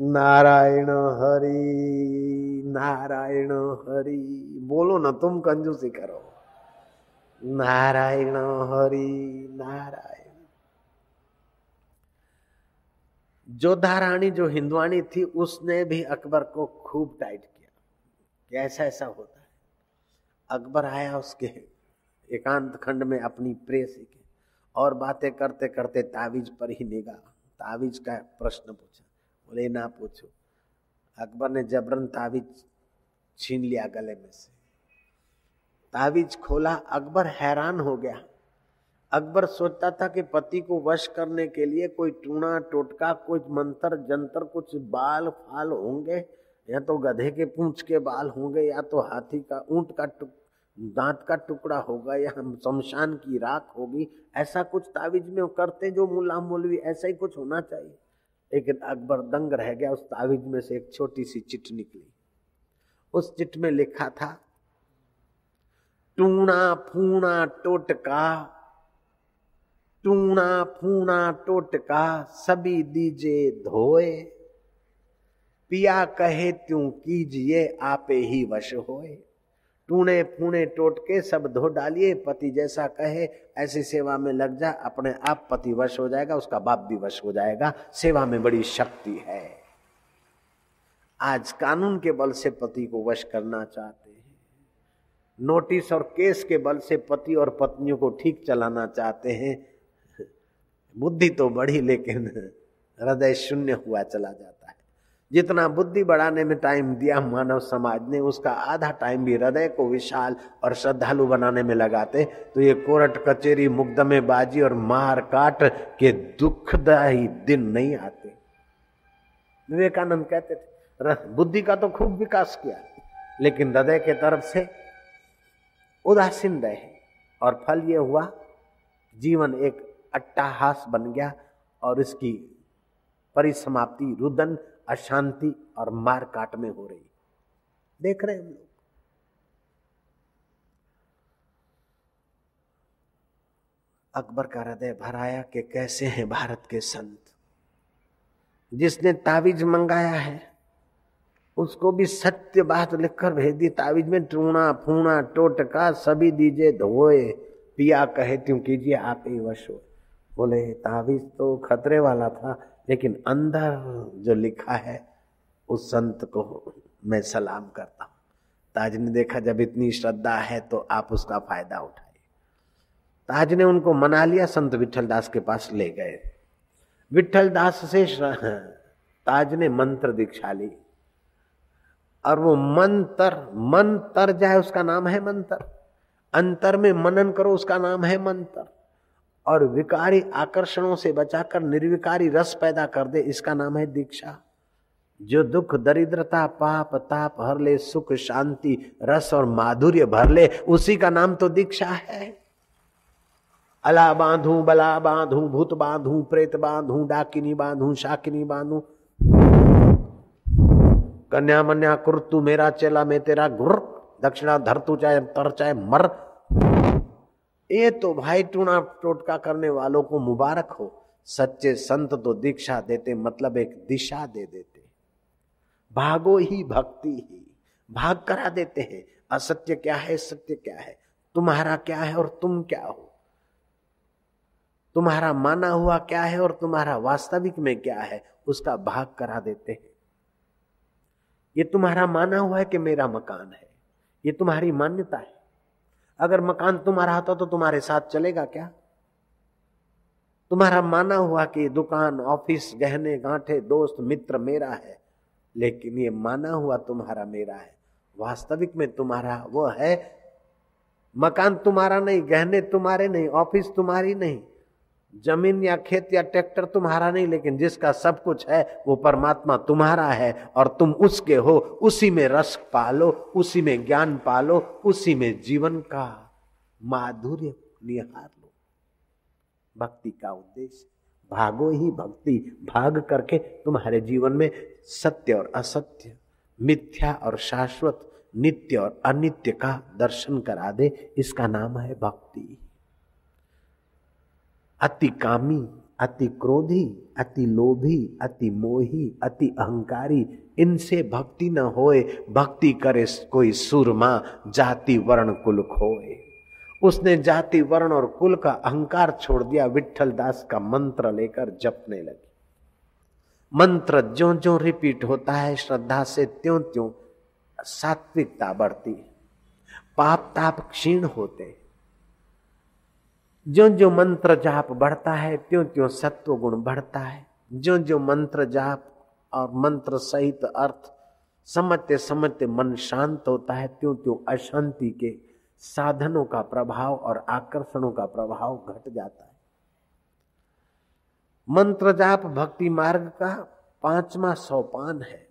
नारायण हरि नारायण हरि। बोलो ना तुम कंजूसी करो। नारायण हरि, नारायण। जोधा रानी जो हिंदुआनी थी, उसने भी अकबर को खूब टाइट किया। कि ऐसा ऐसा होता है? अकबर आया उसके एकांत खंड में अपनी प्रेसी के। और बातें करते करते तावीज पर ही निगाह। तावीज का प्रश्न पूछा। बोले, ना पूछो। अकबर ने जबरन तावीज छीन लिया गले में से। तावीज खोला, अकबर हैरान हो गया। अकबर सोचता था कि पति को वश करने के लिए कोई टूणा, टोटका, कुछ मंत्र, जंतर, कुछ बाल, फाल होंगे। या तो गधे के पूंछ के बाल होंगे, या तो हाथी का ऊँट का दांत का टुकड़ा होगा या हम शमशान की राख होगी, ऐसा कुछ तावीज में करते जो मुला मौलवी, ऐसा ही कुछ होना चाहिए। लेकिन अकबर दंग रह गया, उस तावीज में से एक छोटी सी चिट निकली। उस चिट में लिखा था, टूणा फूणा टोटका, टूणा फूणा टोटका, सभी दीजे धोए, पिया कहे त्यों कीजिए, आपे ही वश होए। टूणे फूणे टोटके सब धो डालिए, पति जैसा कहे, ऐसी सेवा में लग जा, अपने आप पति वश हो जाएगा, उसका बाप भी वश हो जाएगा। सेवा में बड़ी शक्ति है। आज कानून के बल से पति को वश करना चाहते हैं। नोटिस और केस के बल से पति और पत्नियों को ठीक चलाना चाहते हैं। बुद्धि तो बढ़ी, लेकिन हृदय शून्य हुआ, चला जाता जितना बुद्धि बढ़ाने में टाइम दिया मानव समाज ने, उसका आधा टाइम भी हृदय को विशाल और श्रद्धालु बनाने में लगाते। तो ये कोरट कचेरी, मुकदमे बाजी और मार काट के दुखदायी दिन नहीं आते। विवेकानंद कहते थे बुद्धि का तो खूब विकास किया, लेकिन हृदय के तरफ़ से उदासीन रहे। और फल ये हुआ, जीवन एक अट्टाहास बन गया और इसकी परिसमाप्ति रुदन अशांति और मार काट में हो रही। देख रहे हम लोग। अकबर का हृदय भराया कि कैसे हैं भारत के संत। जिसने तावीज मंगाया है, उसको भी सत्य बात लिखकर भेज दी। तावीज में टूणा फूणा टोटका, सभी दीजिए धोए। पिया कहे त्यों कीजिए, आप ही वश हो। बोले, तावीज तो खतरे वाला था। लेकिन अंदर जो लिखा है, उस संत को मैं सलाम करता हूँ। ताज ने देखा, जब इतनी श्रद्धा है तो आप उसका फ़ायदा उठाइए। ताज ने उनको मना लिया, संत विठल दास के पास ले गए। विठल दास से ताज ने मंत्र दीक्षा ली। और वो मंत्र मंत्र जाए उसका नाम है मंत्र। अंतर में मनन करो, उसका नाम है मंत्र। और विकारी आकर्षणों से बचाकर निर्विकारी रस पैदा कर दे, इसका नाम है दीक्षा। जो दुख, दरिद्रता, पाप, ताप हर ले, सुख, शांति, रस और माधुर्य भर ले, उसी का नाम तो दीक्षा है। अला बांधू, बला बांधू, भूत बांधू, प्रेत बांधू, डाकिनी बांधू, शाकिनी बांधू। कन्या मन्या कुर तू मेरा चेला, में तेरा गुर। दक्षिणा धर तू चाहे तर चाहे मर। ये तो भाई टूणा टोटका करने वालों को मुबारक हो। सच्चे संत तो दीक्षा देते मतलब एक दिशा दे देते। भागो ही भक्ति ही, भाग करा देते हैं। असत्य क्या है, सत्य क्या है? तुम्हारा क्या है और तुम क्या हो? तुम्हारा माना हुआ क्या है और तुम्हारा वास्तविक में क्या है, उसका भाग करा देते हैं। ये तुम्हारा माना हुआ है कि मेरा मकान है। ये तुम्हारी मान्यता है। अगर मकान तुम्हारा होता तो तुम्हारे साथ चलेगा क्या? तुम्हारा माना हुआ कि दुकान, ऑफ़िस, गहने, गांठे, दोस्त, मित्र मेरा है, लेकिन ये माना हुआ तुम्हारा मेरा है। वास्तविक में तुम्हारा वो है। मकान तुम्हारा नहीं, गहने तुम्हारे नहीं, ऑफ़िस तुम्हारी नहीं। ज़मीन या खेत या ट्रैक्टर तुम्हारा नहीं, लेकिन जिसका सब कुछ है, वो परमात्मा तुम्हारा है, और तुम उसके हो। उसी में रस पालो, उसी में ज्ञान पालो, उसी में जीवन का माधुर्य निहार लो। भक्ति का उद्देश्य, भागो ही भक्ति, भाग करके तुम्हारे जीवन में सत्य और असत्य, मिथ्या और शाश्वत, नित्य और अनित्य का दर्शन करा दे। इसका नाम है भक्ति। अति कामी, अति क्रोधी, अति लोभी, अति मोही, अति अहंकारी, इनसे भक्ति न होए, भक्ति करे कोई सुरमा, जाति वर्ण कुल खोए। उसने जाति वर्ण और कुल का अहंकार छोड़ दिया विठल दास का मंत्र लेकर जपने लगी। मंत्र जो जो रिपीट होता है, श्रद्धा से त्यों त्यों सात्विकता बढ़ती है। पाप ताप क्षीण होते जो जो मंत्र जाप बढ़ता है त्यों त्यों सत्व गुण बढ़ता है। जो जो मंत्र जाप और मंत्र सहित अर्थ समझते समझते मन शांत होता है त्यों त्यों अशांति के साधनों का प्रभाव और आकर्षणों का प्रभाव घट जाता है। मंत्र जाप भक्ति मार्ग का पांचवा सोपान है।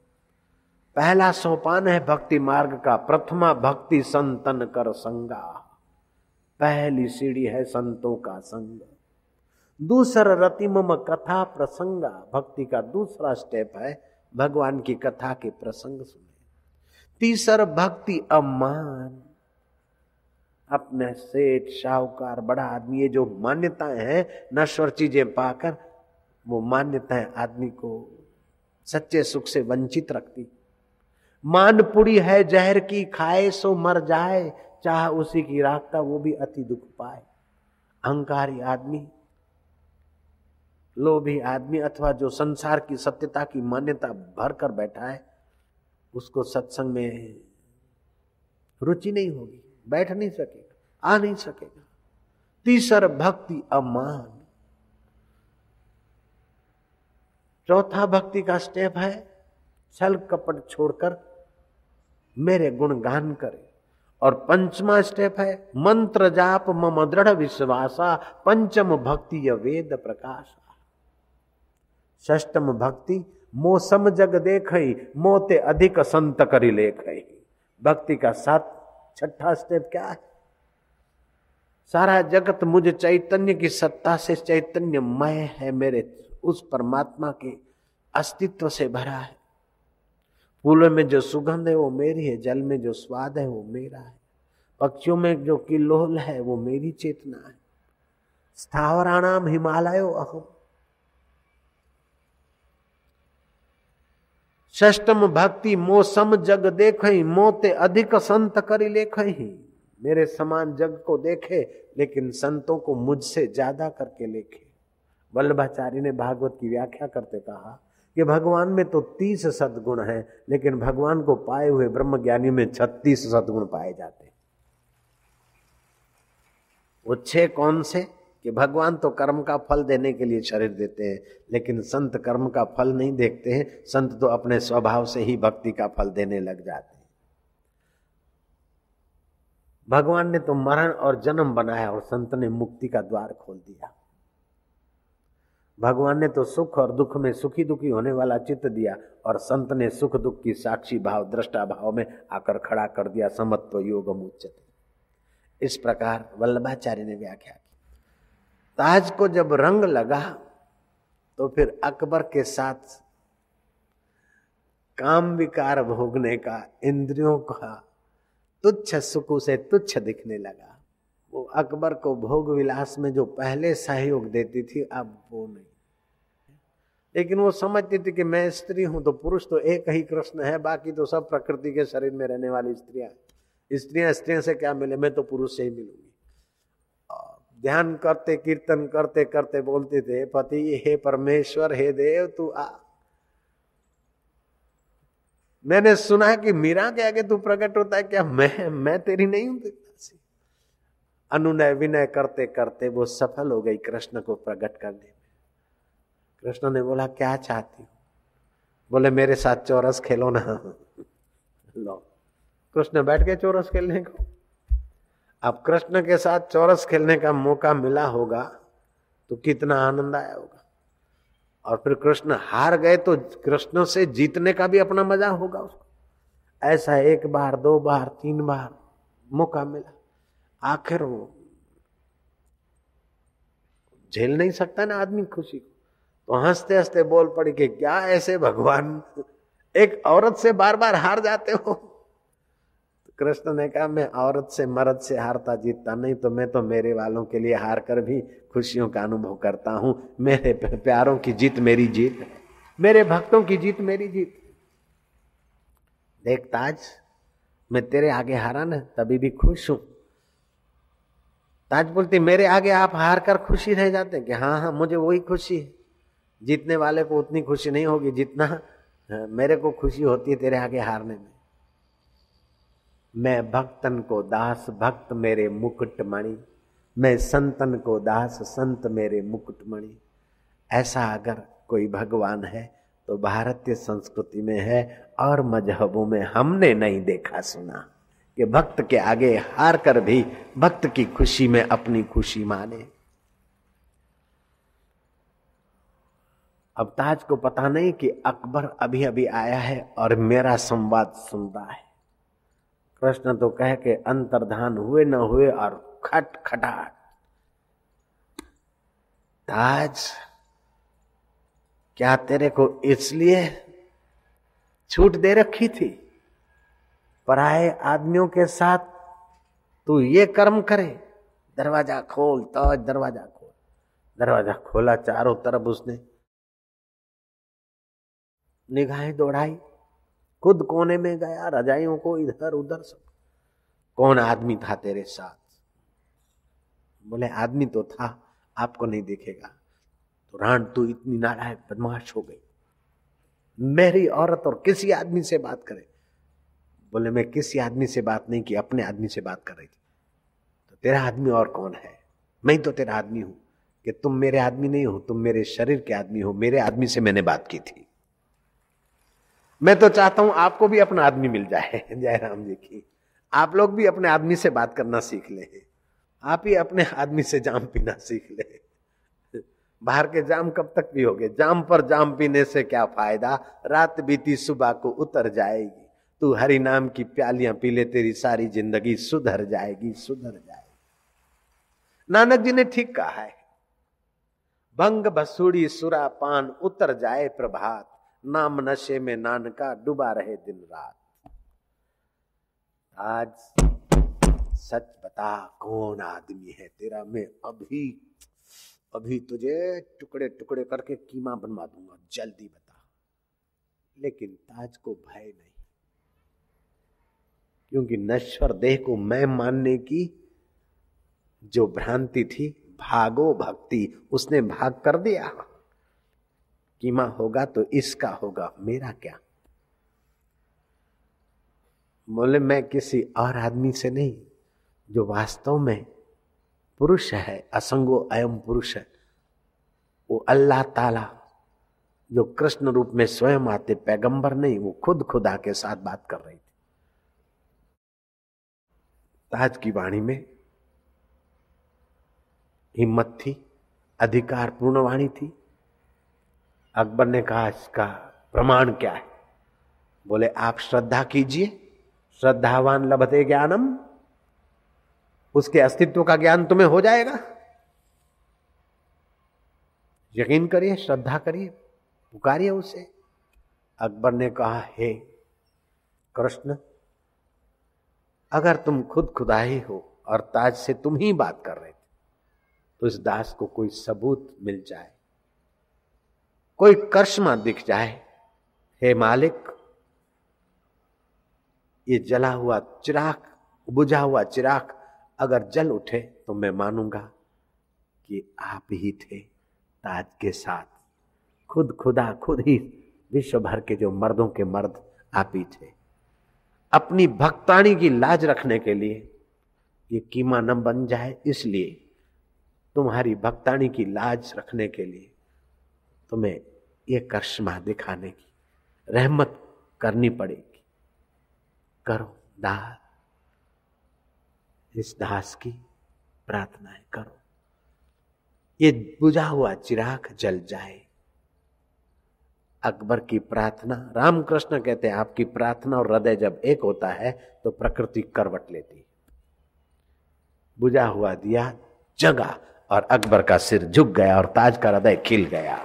पहला सोपान है भक्ति मार्ग का, प्रथमा भक्ति संतन कर संगा। पहली सीढ़ी है संतों का संग। दूसरा रतिमम कथा प्रसंगा, भक्ति का दूसरा स्टेप है भगवान की कथा के प्रसंग सुने। तीसर भक्ति अम्मान अपने सेठ शाहूकार बड़ा आदमी, ये जो मान्यताएँ हैं, नश्वर चीज़ें पाकर, वो मान्यताएँ आदमी को सच्चे सुख से वंचित रखती। मानपुरी है जहर की, खाए सो मर जाए चाह उसी की राखता वो भी अति दुख पाए। अहंकारी आदमी, लोभी आदमी अथवा जो संसार की सत्यता की मान्यता भर कर बैठा है, उसको सत्संग में रुचि नहीं होगी, बैठ नहीं सकेगा, आ नहीं सकेगा। तीसर भक्ति अमान। चौथा भक्ति का स्टेप है, छल कपट छोड़कर मेरे गुण गान करे। और पंचमा स्टेप है, मंत्र जाप मम दृढ़ विश्वासा, पंचम भक्ति वेद प्रकाश। षष्टम भक्ति मोसम जग देख मोते अधिक संत करी लेख भक्ति का सात, छठा स्टेप क्या है? सारा जगत मुझे चैतन्य की सत्ता से चैतन्य मय है, मेरे उस परमात्मा के अस्तित्व से भरा है। फूलों में जो सुगंध है वो मेरी है, जल में जो स्वाद है वो मेरा है। पक्षियों में जो किलोल है वो मेरी चेतना है। स्थावराणाम हिमालयो अहम षष्टम भक्ति मोसम जग देख मोते अधिक संत करी लेख मेरे समान जग को देखे, लेकिन संतों को मुझसे ज़्यादा करके लेखे। वल्लभाचार्य ने भागवत की व्याख्या करते कहा कि भगवान में तो तीस सदगुण है, लेकिन भगवान को पाए हुए ब्रह्म ज्ञानी में छत्तीस सदगुण पाए जाते वो छह कौन से? कि भगवान तो कर्म का फल देने के लिए शरीर देते हैं, लेकिन संत कर्म का फल नहीं देखते हैं, संत तो अपने स्वभाव से ही भक्ति का फल देने लग जाते हैं। भगवान ने तो मरण और जन्म बनाया और संत ने मुक्ति का द्वार खोल दिया। भगवान ने तो सुख और दुख में सुखी दुखी होने वाला चित्त दिया और संत ने सुख दुख की साक्षी भाव, दृष्टा भाव में आकर खड़ा कर दिया, समत्व योग इस प्रकार वल्लभाचार्य ने व्याख्या की। ताज को जब रंग लगा तो फिर अकबर के साथ काम विकार भोगने का, इंद्रियों का तुच्छ सुख से तुच्छ दिखने लगा। वो अकबर को भोग विलास में जो पहले सहयोग देती थी, अब वो नहीं। लेकिन वो समझती थी कि मैं स्त्री हूँ तो पुरुष तो एक ही कृष्ण है, बाकी तो सब प्रकृति के शरीर में रहने वाली स्त्रियाँ स्त्रियाँ स्त्रियों से क्या मिले? मैं तो पुरुष से ही मिलूँगी। ध्यान करते, कीर्तन करते करते बोलते थे, पति, हे परमेश्वर, हे देव, तू आ। मैंने सुना कि मीरा के आगे तू प्रकट होता है, क्या मैं मैं तेरी नहीं हूँ? अनुनय विनय करते करते वो सफल हो गई कृष्ण को प्रकट करने में। कृष्ण ने बोला, क्या चाहती हो? बोले, मेरे साथ चौरस खेलो ना। लो। कृष्ण बैठ के चौरस खेलने को। अब कृष्ण के साथ चौरस खेलने का मौका मिला होगा तो कितना आनंद आया होगा। और फिर कृष्ण हार गए तो कृष्ण से जीतने का भी अपना मज़ा होगा उसको। ऐसा एक बार, दो बार, तीन बार मौका मिला। आखिर वो झेल नहीं सकता ना आदमी खुशी को। तो हँसते हँसते बोल पड़ी कि क्या ऐसे भगवान एक औरत से बार बार हार जाते हो? तो कृष्ण ने कहा, मैं औरत से मर्द से हारता जीतता नहीं तो मैं तो मेरे वालों के लिए हार कर भी खुशियों का अनुभव करता हूँ। मेरे प्यारों की जीत मेरी जीत है। मेरे भक्तों की जीत मेरी जीत देख ताज, मैं तेरे आगे हारा ना, तभी भी खुश हूँ। ताज बोलती मेरे आगे आप हार कर खुशी रह जाते हैं। कि हाँ हाँ मुझे वही खुशी है। जीतने वाले को उतनी खुशी नहीं होगी जितना हाँ, मेरे को खुशी होती है तेरे आगे हारने में। मैं भक्तन को दास भक्त मेरे मुकुट मणि। मैं संतन को दास संत मेरे मुकुट मणि। ऐसा अगर कोई भगवान है तो भारतीय संस्कृति में है और मजहबों में हमने नहीं देखा सुना। कि भक्त के आगे हार कर भी भक्त की खुशी में अपनी खुशी माने। अब ताज को पता नहीं कि अकबर अभी अभी आया है और मेरा संवाद सुनता है। कृष्ण तो कह के अंतर्धान हुए न हुए और खट खटाट। ताज, क्या तेरे को इसलिए छूट दे रखी थी? पराए आदमियों के साथ, तू ये कर्म करे। दरवाज़ा खोल तो दरवाज़ा खोल। दरवाज़ा खोला चारों तरफ़ उसने। निगाहें दौड़ाई। खुद कोने में गया, रजाइयों को इधर उधर सब। कौन आदमी था तेरे साथ? बोले, आदमी तो था, आपको नहीं देखेगा। तो रान तू इतनी नारायण बदमाश हो गई। मेरी औरत और किसी आदमी से बात करे। बोले, मैं किसी आदमी से बात नहीं की, अपने आदमी से बात कर रही थी। तो तेरा आदमी और कौन है? मैं तो तेरा आदमी हूँ, कि तुम मेरे आदमी नहीं हो, तुम मेरे शरीर के आदमी हो, मेरे आदमी से मैंने बात की थी। मैं तो चाहता हूँ आपको भी अपना आदमी मिल जाए। जयराम जी की, आप लोग भी अपने आदमी से बात करना सीख ले। आप ही अपने आदमी से जाम पीना सीख ले। बाहर के जाम कब तक भी पियोगे? जाम पर जाम पीने से क्या फ़ायदा? रात बीती सुबह को उतर जाएगी। तू हरि नाम की प्यालियाँ पी ले, तेरी सारी ज़िंदगी सुधर जाएगी सुधर जाएगी। नानक जी ने ठीक कहा है, भंग बसूड़ी सुरा पान उतर जाए प्रभात, नाम नशे में नानका डूबा रहे दिन रात। आज सच बता, कौन आदमी है तेरा? मैं अभी अभी तुझे टुकड़े टुकड़े करके कीमा बनवा दूँगा, जल्दी बता। लेकिन ताज को भय नहीं। क्योंकि नश्वर देह को मैं मानने की जो भ्रांति थी, भागो भक्ति, उसने भाग कर दिया। कीमा होगा तो इसका होगा, मेरा क्या? बोले, मैं किसी और आदमी से नहीं, जो वास्तव में पुरुष है, असंगो अयम पुरुष है। वो अल्लाह ताला, जो कृष्ण रूप में स्वयं आते पैगंबर नहीं, वो खुद खुदा के साथ बात कर रही थी। ताज की वाणी में हिम्मत थी अधिकार पूर्ण वाणी थी। अकबर ने कहा, इसका प्रमाण क्या है? बोले, आप श्रद्धा कीजिए, श्रद्धावान लभते ज्ञानम, उसके अस्तित्व का ज्ञान तुम्हें हो जाएगा। यकीन करिए, श्रद्धा करिए, पुकारिए उसे। अकबर ने कहा, हे कृष्ण अगर तुम खुद खुदाही हो और ताज से तुम ही बात कर रहे थे तो इस दास को कोई सबूत मिल जाए, कोई कर्षमा दिख जाए। हे मालिक, ये जला हुआ चिराग, बुझा हुआ चिराग अगर जल उठे तो मैं मानूँगा कि आप ही थे ताज के साथ। खुद खुदा, खुद ही विश्व भर के जो मर्दों के मर्द आप ही थे। अपनी भक्ताणी की लाज रखने के लिए ये कीमा न बन जाए, इसलिए तुम्हारी भक्ताणी की लाज रखने के लिए तुम्हें ये करिश्मा दिखाने की रहमत करनी पड़ेगी। करो दास, इस दास की प्रार्थनाएँ करो। ये बुझा हुआ चिराग जल जाए अकबर की प्रार्थना। रामकृष्ण कहते हैं, आपकी प्रार्थना और हृदय जब एक होता है तो प्रकृति करवट लेती बुझा हुआ दिया, जगा, और अकबर का सिर झुक गया और ताज का हृदय खिल गया।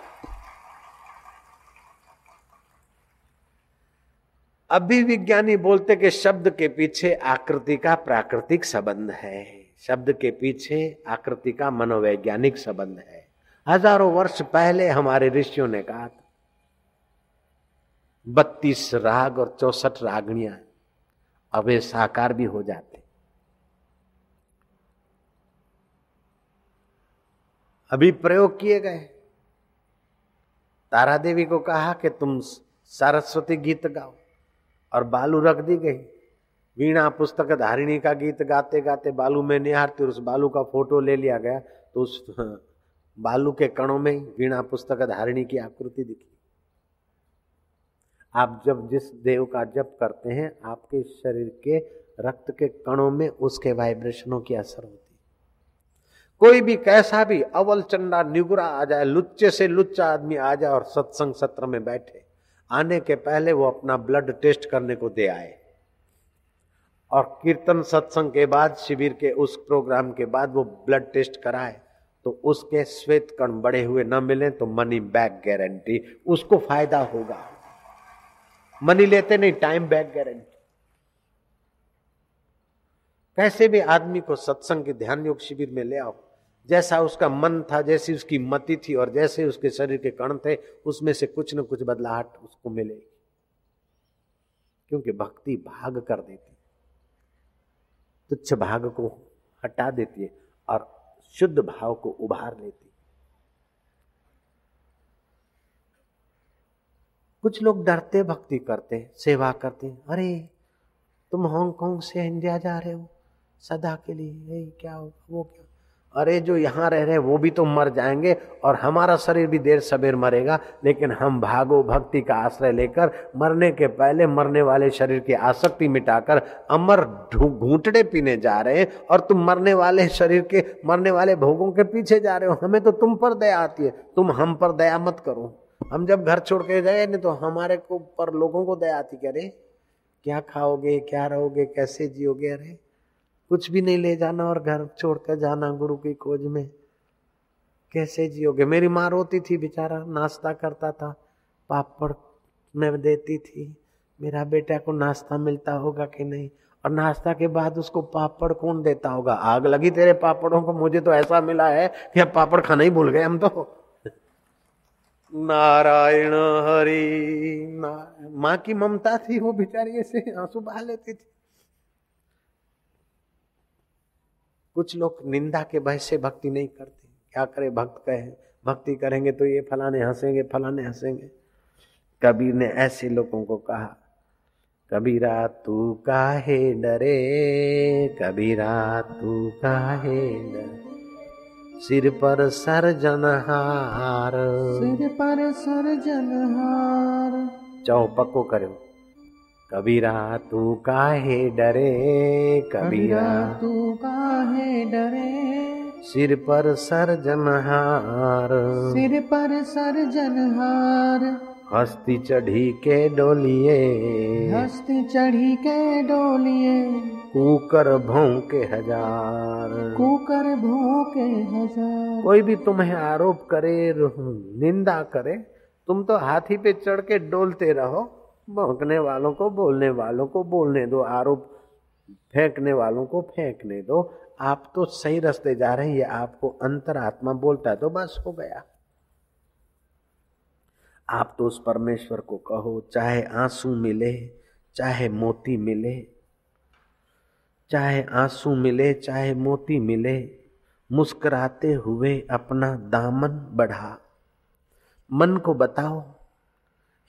अभी विज्ञानी बोलते कि शब्द के पीछे आकृति का प्राकृतिक संबंध है। शब्द के पीछे आकृति का मनोवैज्ञानिक संबंध है। हज़ारों वर्ष पहले हमारे ऋषियों ने कहा बत्तीस राग और चौसठ रागणियाँ अब साकार भी हो जाते। अभी प्रयोग किए गए। तारा देवी को कहा कि तुम सरस्वती गीत गाओ और बालू रख दी गई। वीणा पुस्तक धारिणी का गीत गाते गाते बालू में निहारती और उस बालू का फ़ोटो ले लिया गया। तो उस बालू के कणों में वीणा पुस्तक धारिणी की आकृति दिखी। आप जब जिस देव का जप करते हैं, आपके शरीर के रक्त के कणों में उसके वाइब्रेशनों की असर होती कोई भी, कैसा भी, अवल चंडा, निगुरा आ जाए, लुच्चे से लुच्चा आदमी आ जाए और सत्संग सत्र में बैठे, आने के पहले वो अपना ब्लड टेस्ट करने को दे आए। और कीर्तन सत्संग के बाद, शिविर के उस प्रोग्राम के बाद वो ब्लड टेस्ट कराए तो उसके श्वेत कण बड़े हुए न मिले तो मनी बैक गारंटी उसको फ़ायदा होगा। मनी लेते नहीं टाइम बैक गारंटी कैसे भी आदमी को सत्संग के ध्यान योग शिविर में ले आओ। जैसा उसका मन था, जैसी उसकी मति थी और जैसे उसके शरीर के कण थे, उसमें से कुछ न कुछ बदलाहट उसको मिलेगी। क्योंकि भक्ति भाग कर देती है। तुच्छ भाग को हटा देती है और शुद्ध भाव को उभार लेती कुछ लोग डरते, भक्ति करते सेवा करते अरे, तुम हांगकांग से इंडिया जा रहे हो, सदा के लिए क्या होगा वो क्या? अरे, जो यहाँ रह रहे वो भी तो मर जाएँगे और हमारा शरीर भी देर सवेर मरेगा, लेकिन हम भागो, भक्ति का आश्रय लेकर, मरने के पहले मरने वाले शरीर की आसक्ति मिटाकर, अमर घूंटड़े पीने जा रहे हैं और तुम मरने वाले शरीर के, मरने वाले भोगों के पीछे जा रहे हो। हमें तो तुम पर दया आती है। तुम हम पर दया मत करो। हम जब घर छोड़ के गए नहीं तो हमारे को पर लोगों को दया आती कह रहे क्या खाओगे, क्या रहोगे, कैसे जियोगे? अरे, कुछ भी नहीं ले जाना और घर छोड़कर जाना गुरु की खोज में। कैसे जियोगे? मेरी माँ रोती थी, बेचारा नाश्ता करता था, पापड़ में देती थी। मेरा बेटा को नाश्ता मिलता होगा कि नहीं? और नाश्ता के बाद उसको पापड़ कौन देता होगा? आग लगी तेरे पापड़ों को, मुझे तो ऐसा मिला है कि अब पापड़ खाना ही भूल गए हम तो। नारायण हरि ना, माँ की ममता थी वो बेचारी ऐसे आँसू बहा लेती थी। कुछ लोग निंदा के भय से भक्ति नहीं करते। क्या करे भक्त कहे भक्ति करेंगे तो ये फलाने हंसेंगे फलाने हंसेंगे। कबीर ने ऐसे लोगों को कहा कबीरा तू काहे डरे? कबीरा तू काहे डरे? सिर पर सरजनहार सिर पर सरजनहार चौ पक्को करो। कबीरा तू काहे डरे? कबीरा। तू काहे डरे? सिर पर सरजनहार सिर पर सरजनहार हस्ती चढ़ी के डोलिए। हस्ती चढ़ी के डोलिए। कुकर भौंके हज़ार। कुकर भोके हज़ार। कोई भी तुम्हें आरोप करे निंदा करे तुम तो हाथी पे चढ़ के डोलते रहो। भौंकने वालों को बोलने वालों को बोलने दो आरोप फेंकने वालों को फेंकने दो। आप तो सही रास्ते जा रहे हैं ये आपको अंतरात्मा बोलता है तो बस हो गया। आप तो उस परमेश्वर को कहो, चाहे आँसू मिले, चाहे मोती मिले, चाहे आँसू मिले, चाहे मोती मिले, मुस्कुराते हुए अपना दामन बढ़ा। मन को बताओ,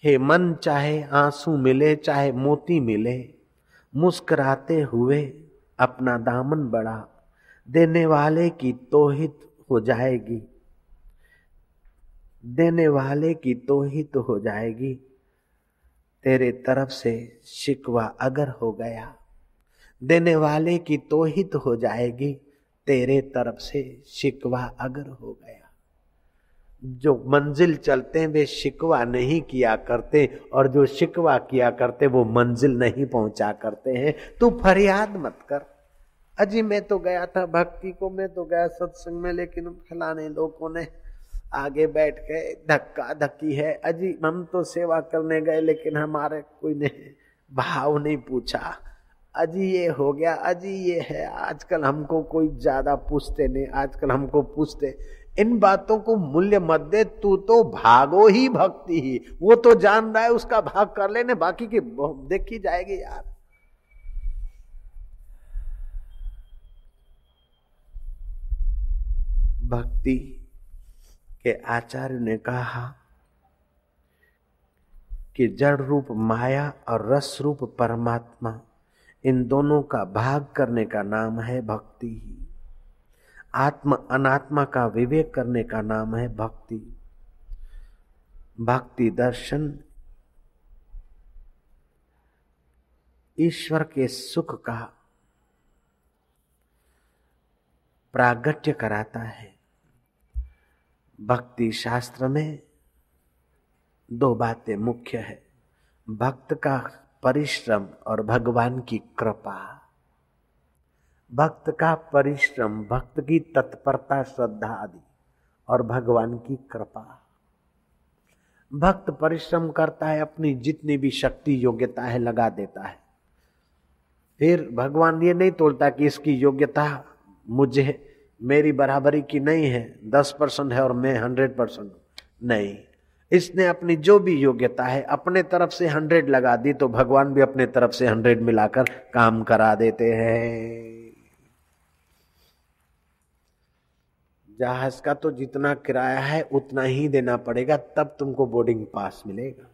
हे मन, चाहे आँसू मिले, चाहे मोती मिले, मुस्कुराते हुए अपना दामन बढ़ा। देने वाले की तोहित हो जाएगी। देने वाले की तो ही तो हो जाएगी। तेरे तरफ़ से शिकवा अगर हो गया, देने वाले की तो ही तो हो जाएगी। तेरे तरफ़ से शिकवा अगर हो गया। जो मंजिल चलते हैं वे शिकवा नहीं किया करते और जो शिकवा किया करते वो मंजिल नहीं पहुँचा करते हैं। तू फरियाद मत कर। अजी मैं तो गया था, भक्ति को मैं तो गया सत्संग में, लेकिन फलाने लोगों ने आगे बैठ के धक्का धक्की है। अजी, हम तो सेवा करने गए, लेकिन हमारे कोई ने भाव नहीं पूछा। अजी, ये हो गया। अजी, ये है। आजकल हमको कोई ज़्यादा पूछते नहीं। आजकल हमको पूछते, इन बातों को मूल्य मत दे, तू तो भागो ही भक्ति ही। वो तो जान रहा है, उसका भाग कर लेने, बाकी की देखी जाएगी यार। भक्ति के आचार्य ने कहा कि जड़ रूप माया और रस रूप परमात्मा, इन दोनों का भाग करने का नाम है भक्ति। ही आत्म अनात्मा का विवेक करने का नाम है भक्ति। भक्ति दर्शन ईश्वर के सुख का प्रागट्य कराता है। भक्ति शास्त्र में दो बातें मुख्य है। भक्त का परिश्रम और भगवान की कृपा। भक्त का परिश्रम, भक्त की तत्परता, श्रद्धा आदि और भगवान की कृपा। भक्त परिश्रम करता है, अपनी जितनी भी शक्ति, योग्यता है, लगा देता है। फिर भगवान ये नहीं तोड़ता कि इसकी योग्यता मुझे मेरी बराबरी की नहीं है, दस परसेंट है और मैं हंड्रेड परसेंट नहीं। इसने अपनी जो भी योग्यता है, अपने तरफ़ से हंड्रेड लगा दी तो भगवान भी अपने तरफ़ से हंड्रेड मिलाकर काम करा देते हैं। जहाज़ का तो जितना किराया है, उतना ही देना पड़ेगा, तब तुमको बोर्डिंग पास मिलेगा।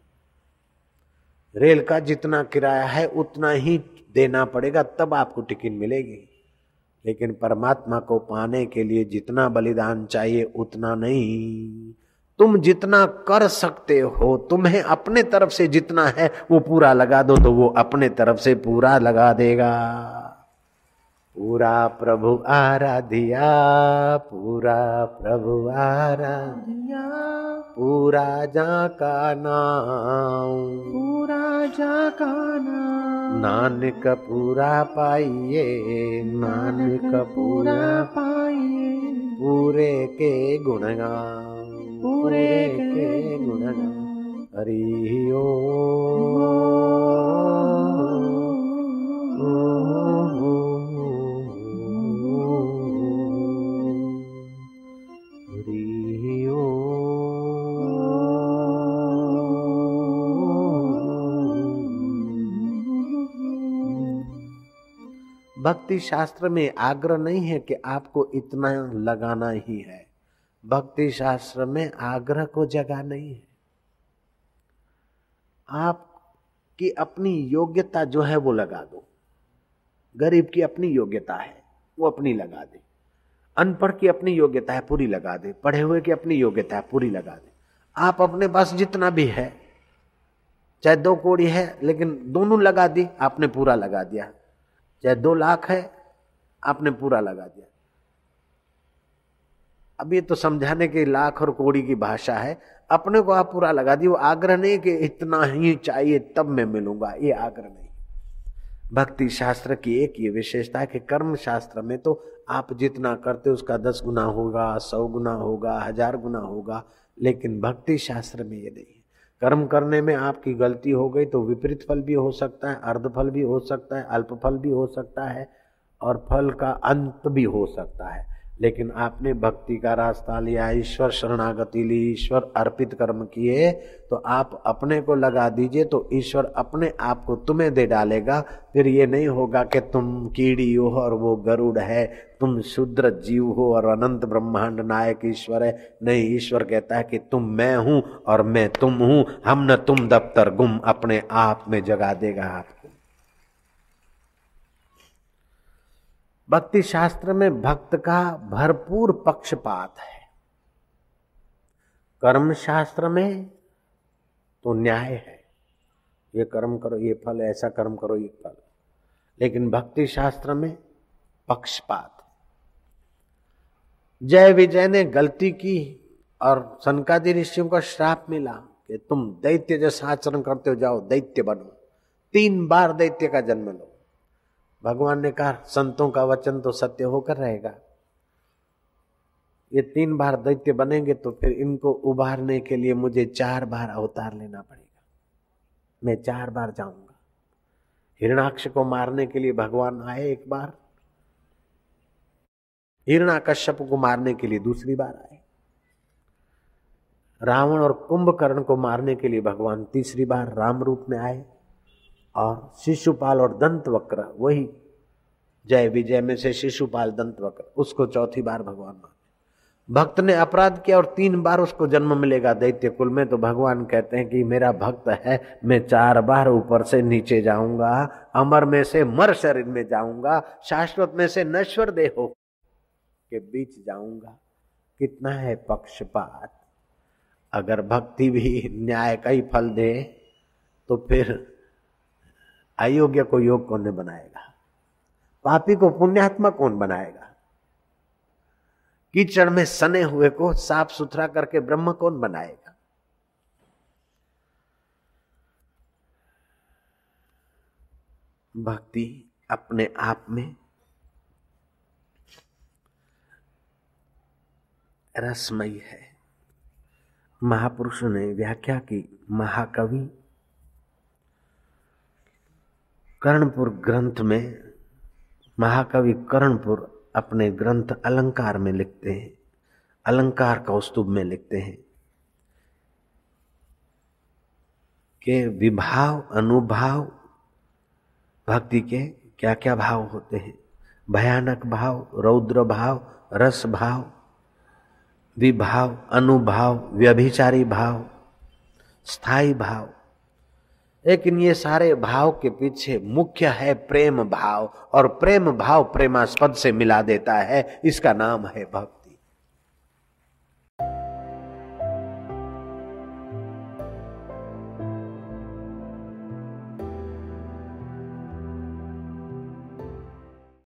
रेल का जितना किराया है, उतना ही देना पड़ेगा, तब आपको टिकट मिलेगी। लेकिन परमात्मा को पाने के लिए जितना बलिदान चाहिए उतना नहीं। तुम जितना कर सकते हो, तुम्हें अपने तरफ़ से जितना है वो पूरा लगा दो तो वो अपने तरफ़ से पूरा लगा देगा। पूरा प्रभु आराधिया पूरा प्रभु आराधिया। पूरा जा का नाम। पूरा जा का नाम। नानक पूरा पाइए नानक पूरा पाइए। पूरे के गुणगान पूरे के गुणगान। हरि ओ। भक्ति शास्त्र में आग्रह नहीं है कि आपको इतना लगाना ही है। भक्ति शास्त्र में आग्रह को जगह नहीं है। आपकी अपनी योग्यता जो है वो लगा दो। गरीब की अपनी योग्यता है, वो अपनी लगा दे। अनपढ़ की अपनी योग्यता है, पूरी लगा दे। पढ़े हुए की अपनी योग्यता है, पूरी लगा दे। आप अपने पास जितना भी है, चाहे दो कोड़ी है, लेकिन दोनों लगा दी, आपने पूरा लगा दिया। चाहे दो लाख है, आपने पूरा लगा दिया। अब ये तो समझाने के लाख और कोड़ी की भाषा है, अपने को आप पूरा लगा दी वो आग्रह नहीं कि इतना ही चाहिए, तब मैं मिलूँगा, ये आग्रह नहीं। भक्ति शास्त्र की एक ये विशेषता है कि कर्म शास्त्र में तो आप जितना करते, उसका दस गुना होगा, सौ गुना होगा, हज़ार गुना होगा, लेकिन भक्ति शास्त्र में ये नहीं। कर्म करने में आपकी गलती हो गई तो विपरीत फल भी हो सकता है, अर्ध फल भी हो सकता है, अल्प फल भी हो सकता है और फल का अंत भी हो सकता है। लेकिन आपने भक्ति का रास्ता लिया, ईश्वर शरणागति ली, ईश्वर अर्पित कर्म किए तो आप अपने को लगा दीजिए तो ईश्वर अपने आप को तुम्हें दे डालेगा। फिर ये नहीं होगा कि तुम कीड़ी हो और वो गरुड़ है, तुम शुद्र जीव हो और अनंत ब्रह्मांड नायक ईश्वर है। नहीं, ईश्वर कहता है कि तुम मैं हूँ और मैं तुम हूँ, हम न तुम दफ्तर गुम अपने आप में जगा देगा। आप भक्ति शास्त्र में भक्त का भरपूर पक्षपात है। कर्म शास्त्र में तो न्याय है। ये कर्म करो, ये फल, ऐसा कर्म करो, ये फल। लेकिन भक्ति शास्त्र में पक्षपात। जय विजय ने गलती की और सनकादि ऋषियों का श्राप मिला कि तुम दैत्य जैसा आचरण करते हो, जाओ दैत्य बनो। तीन बार दैत्य का जन्म लो। भगवान ने कहा, संतों का वचन तो सत्य होकर रहेगा। ये तीन बार दैत्य बनेंगे तो फिर इनको उभारने के लिए मुझे चार बार अवतार लेना पड़ेगा। मैं चार बार जाऊँगा। हिरणाक्ष को मारने के लिए भगवान आए एक बार। हिरणा कश्यप को मारने के लिए दूसरी बार आए। रावण और कुंभकर्ण को मारने के लिए भगवान तीसरी बार राम रूप में आए। और शिशुपाल और दंत वक्र वही जय विजय में से शिशुपाल दंत वक्र उसको चौथी बार भगवान माने। भक्त ने अपराध किया और तीन बार उसको जन्म मिलेगा दैत्य कुल में तो भगवान कहते हैं कि मेरा भक्त है, मैं चार बार ऊपर से नीचे जाऊँगा, अमर में से मर शरीर में जाऊँगा, शाश्वत में से नश्वर देहो के बीच जाऊँगा। कितना है पक्षपात? अगर भक्ति भी न्याय का ही फल दे तो फिर अयोग्य को योग कौन बनाएगा? पापी को पुण्यात्मा कौन बनाएगा? कीचड़ में सने हुए को साफ़ सुथरा करके ब्रह्म कौन बनाएगा? भक्ति अपने आप में रसमयी है। महापुरुषों ने व्याख्या की, महाकवि कर्णपुर ग्रंथ में महाकवि कर्णपुर अपने ग्रंथ अलंकार में लिखते हैं। अलंकार कौस्तुभ में लिखते हैं। कि विभाव, अनुभाव, भक्ति के क्या क्या भाव होते हैं? भयानक भाव, रौद्र भाव, रस भाव, विभाव, अनुभाव, व्यभिचारी भाव स्थायी भाव लेकिन ये सारे भाव के पीछे मुख्य है प्रेम भाव, और प्रेम भाव प्रेमास्पद से मिला देता है। इसका नाम है भक्ति।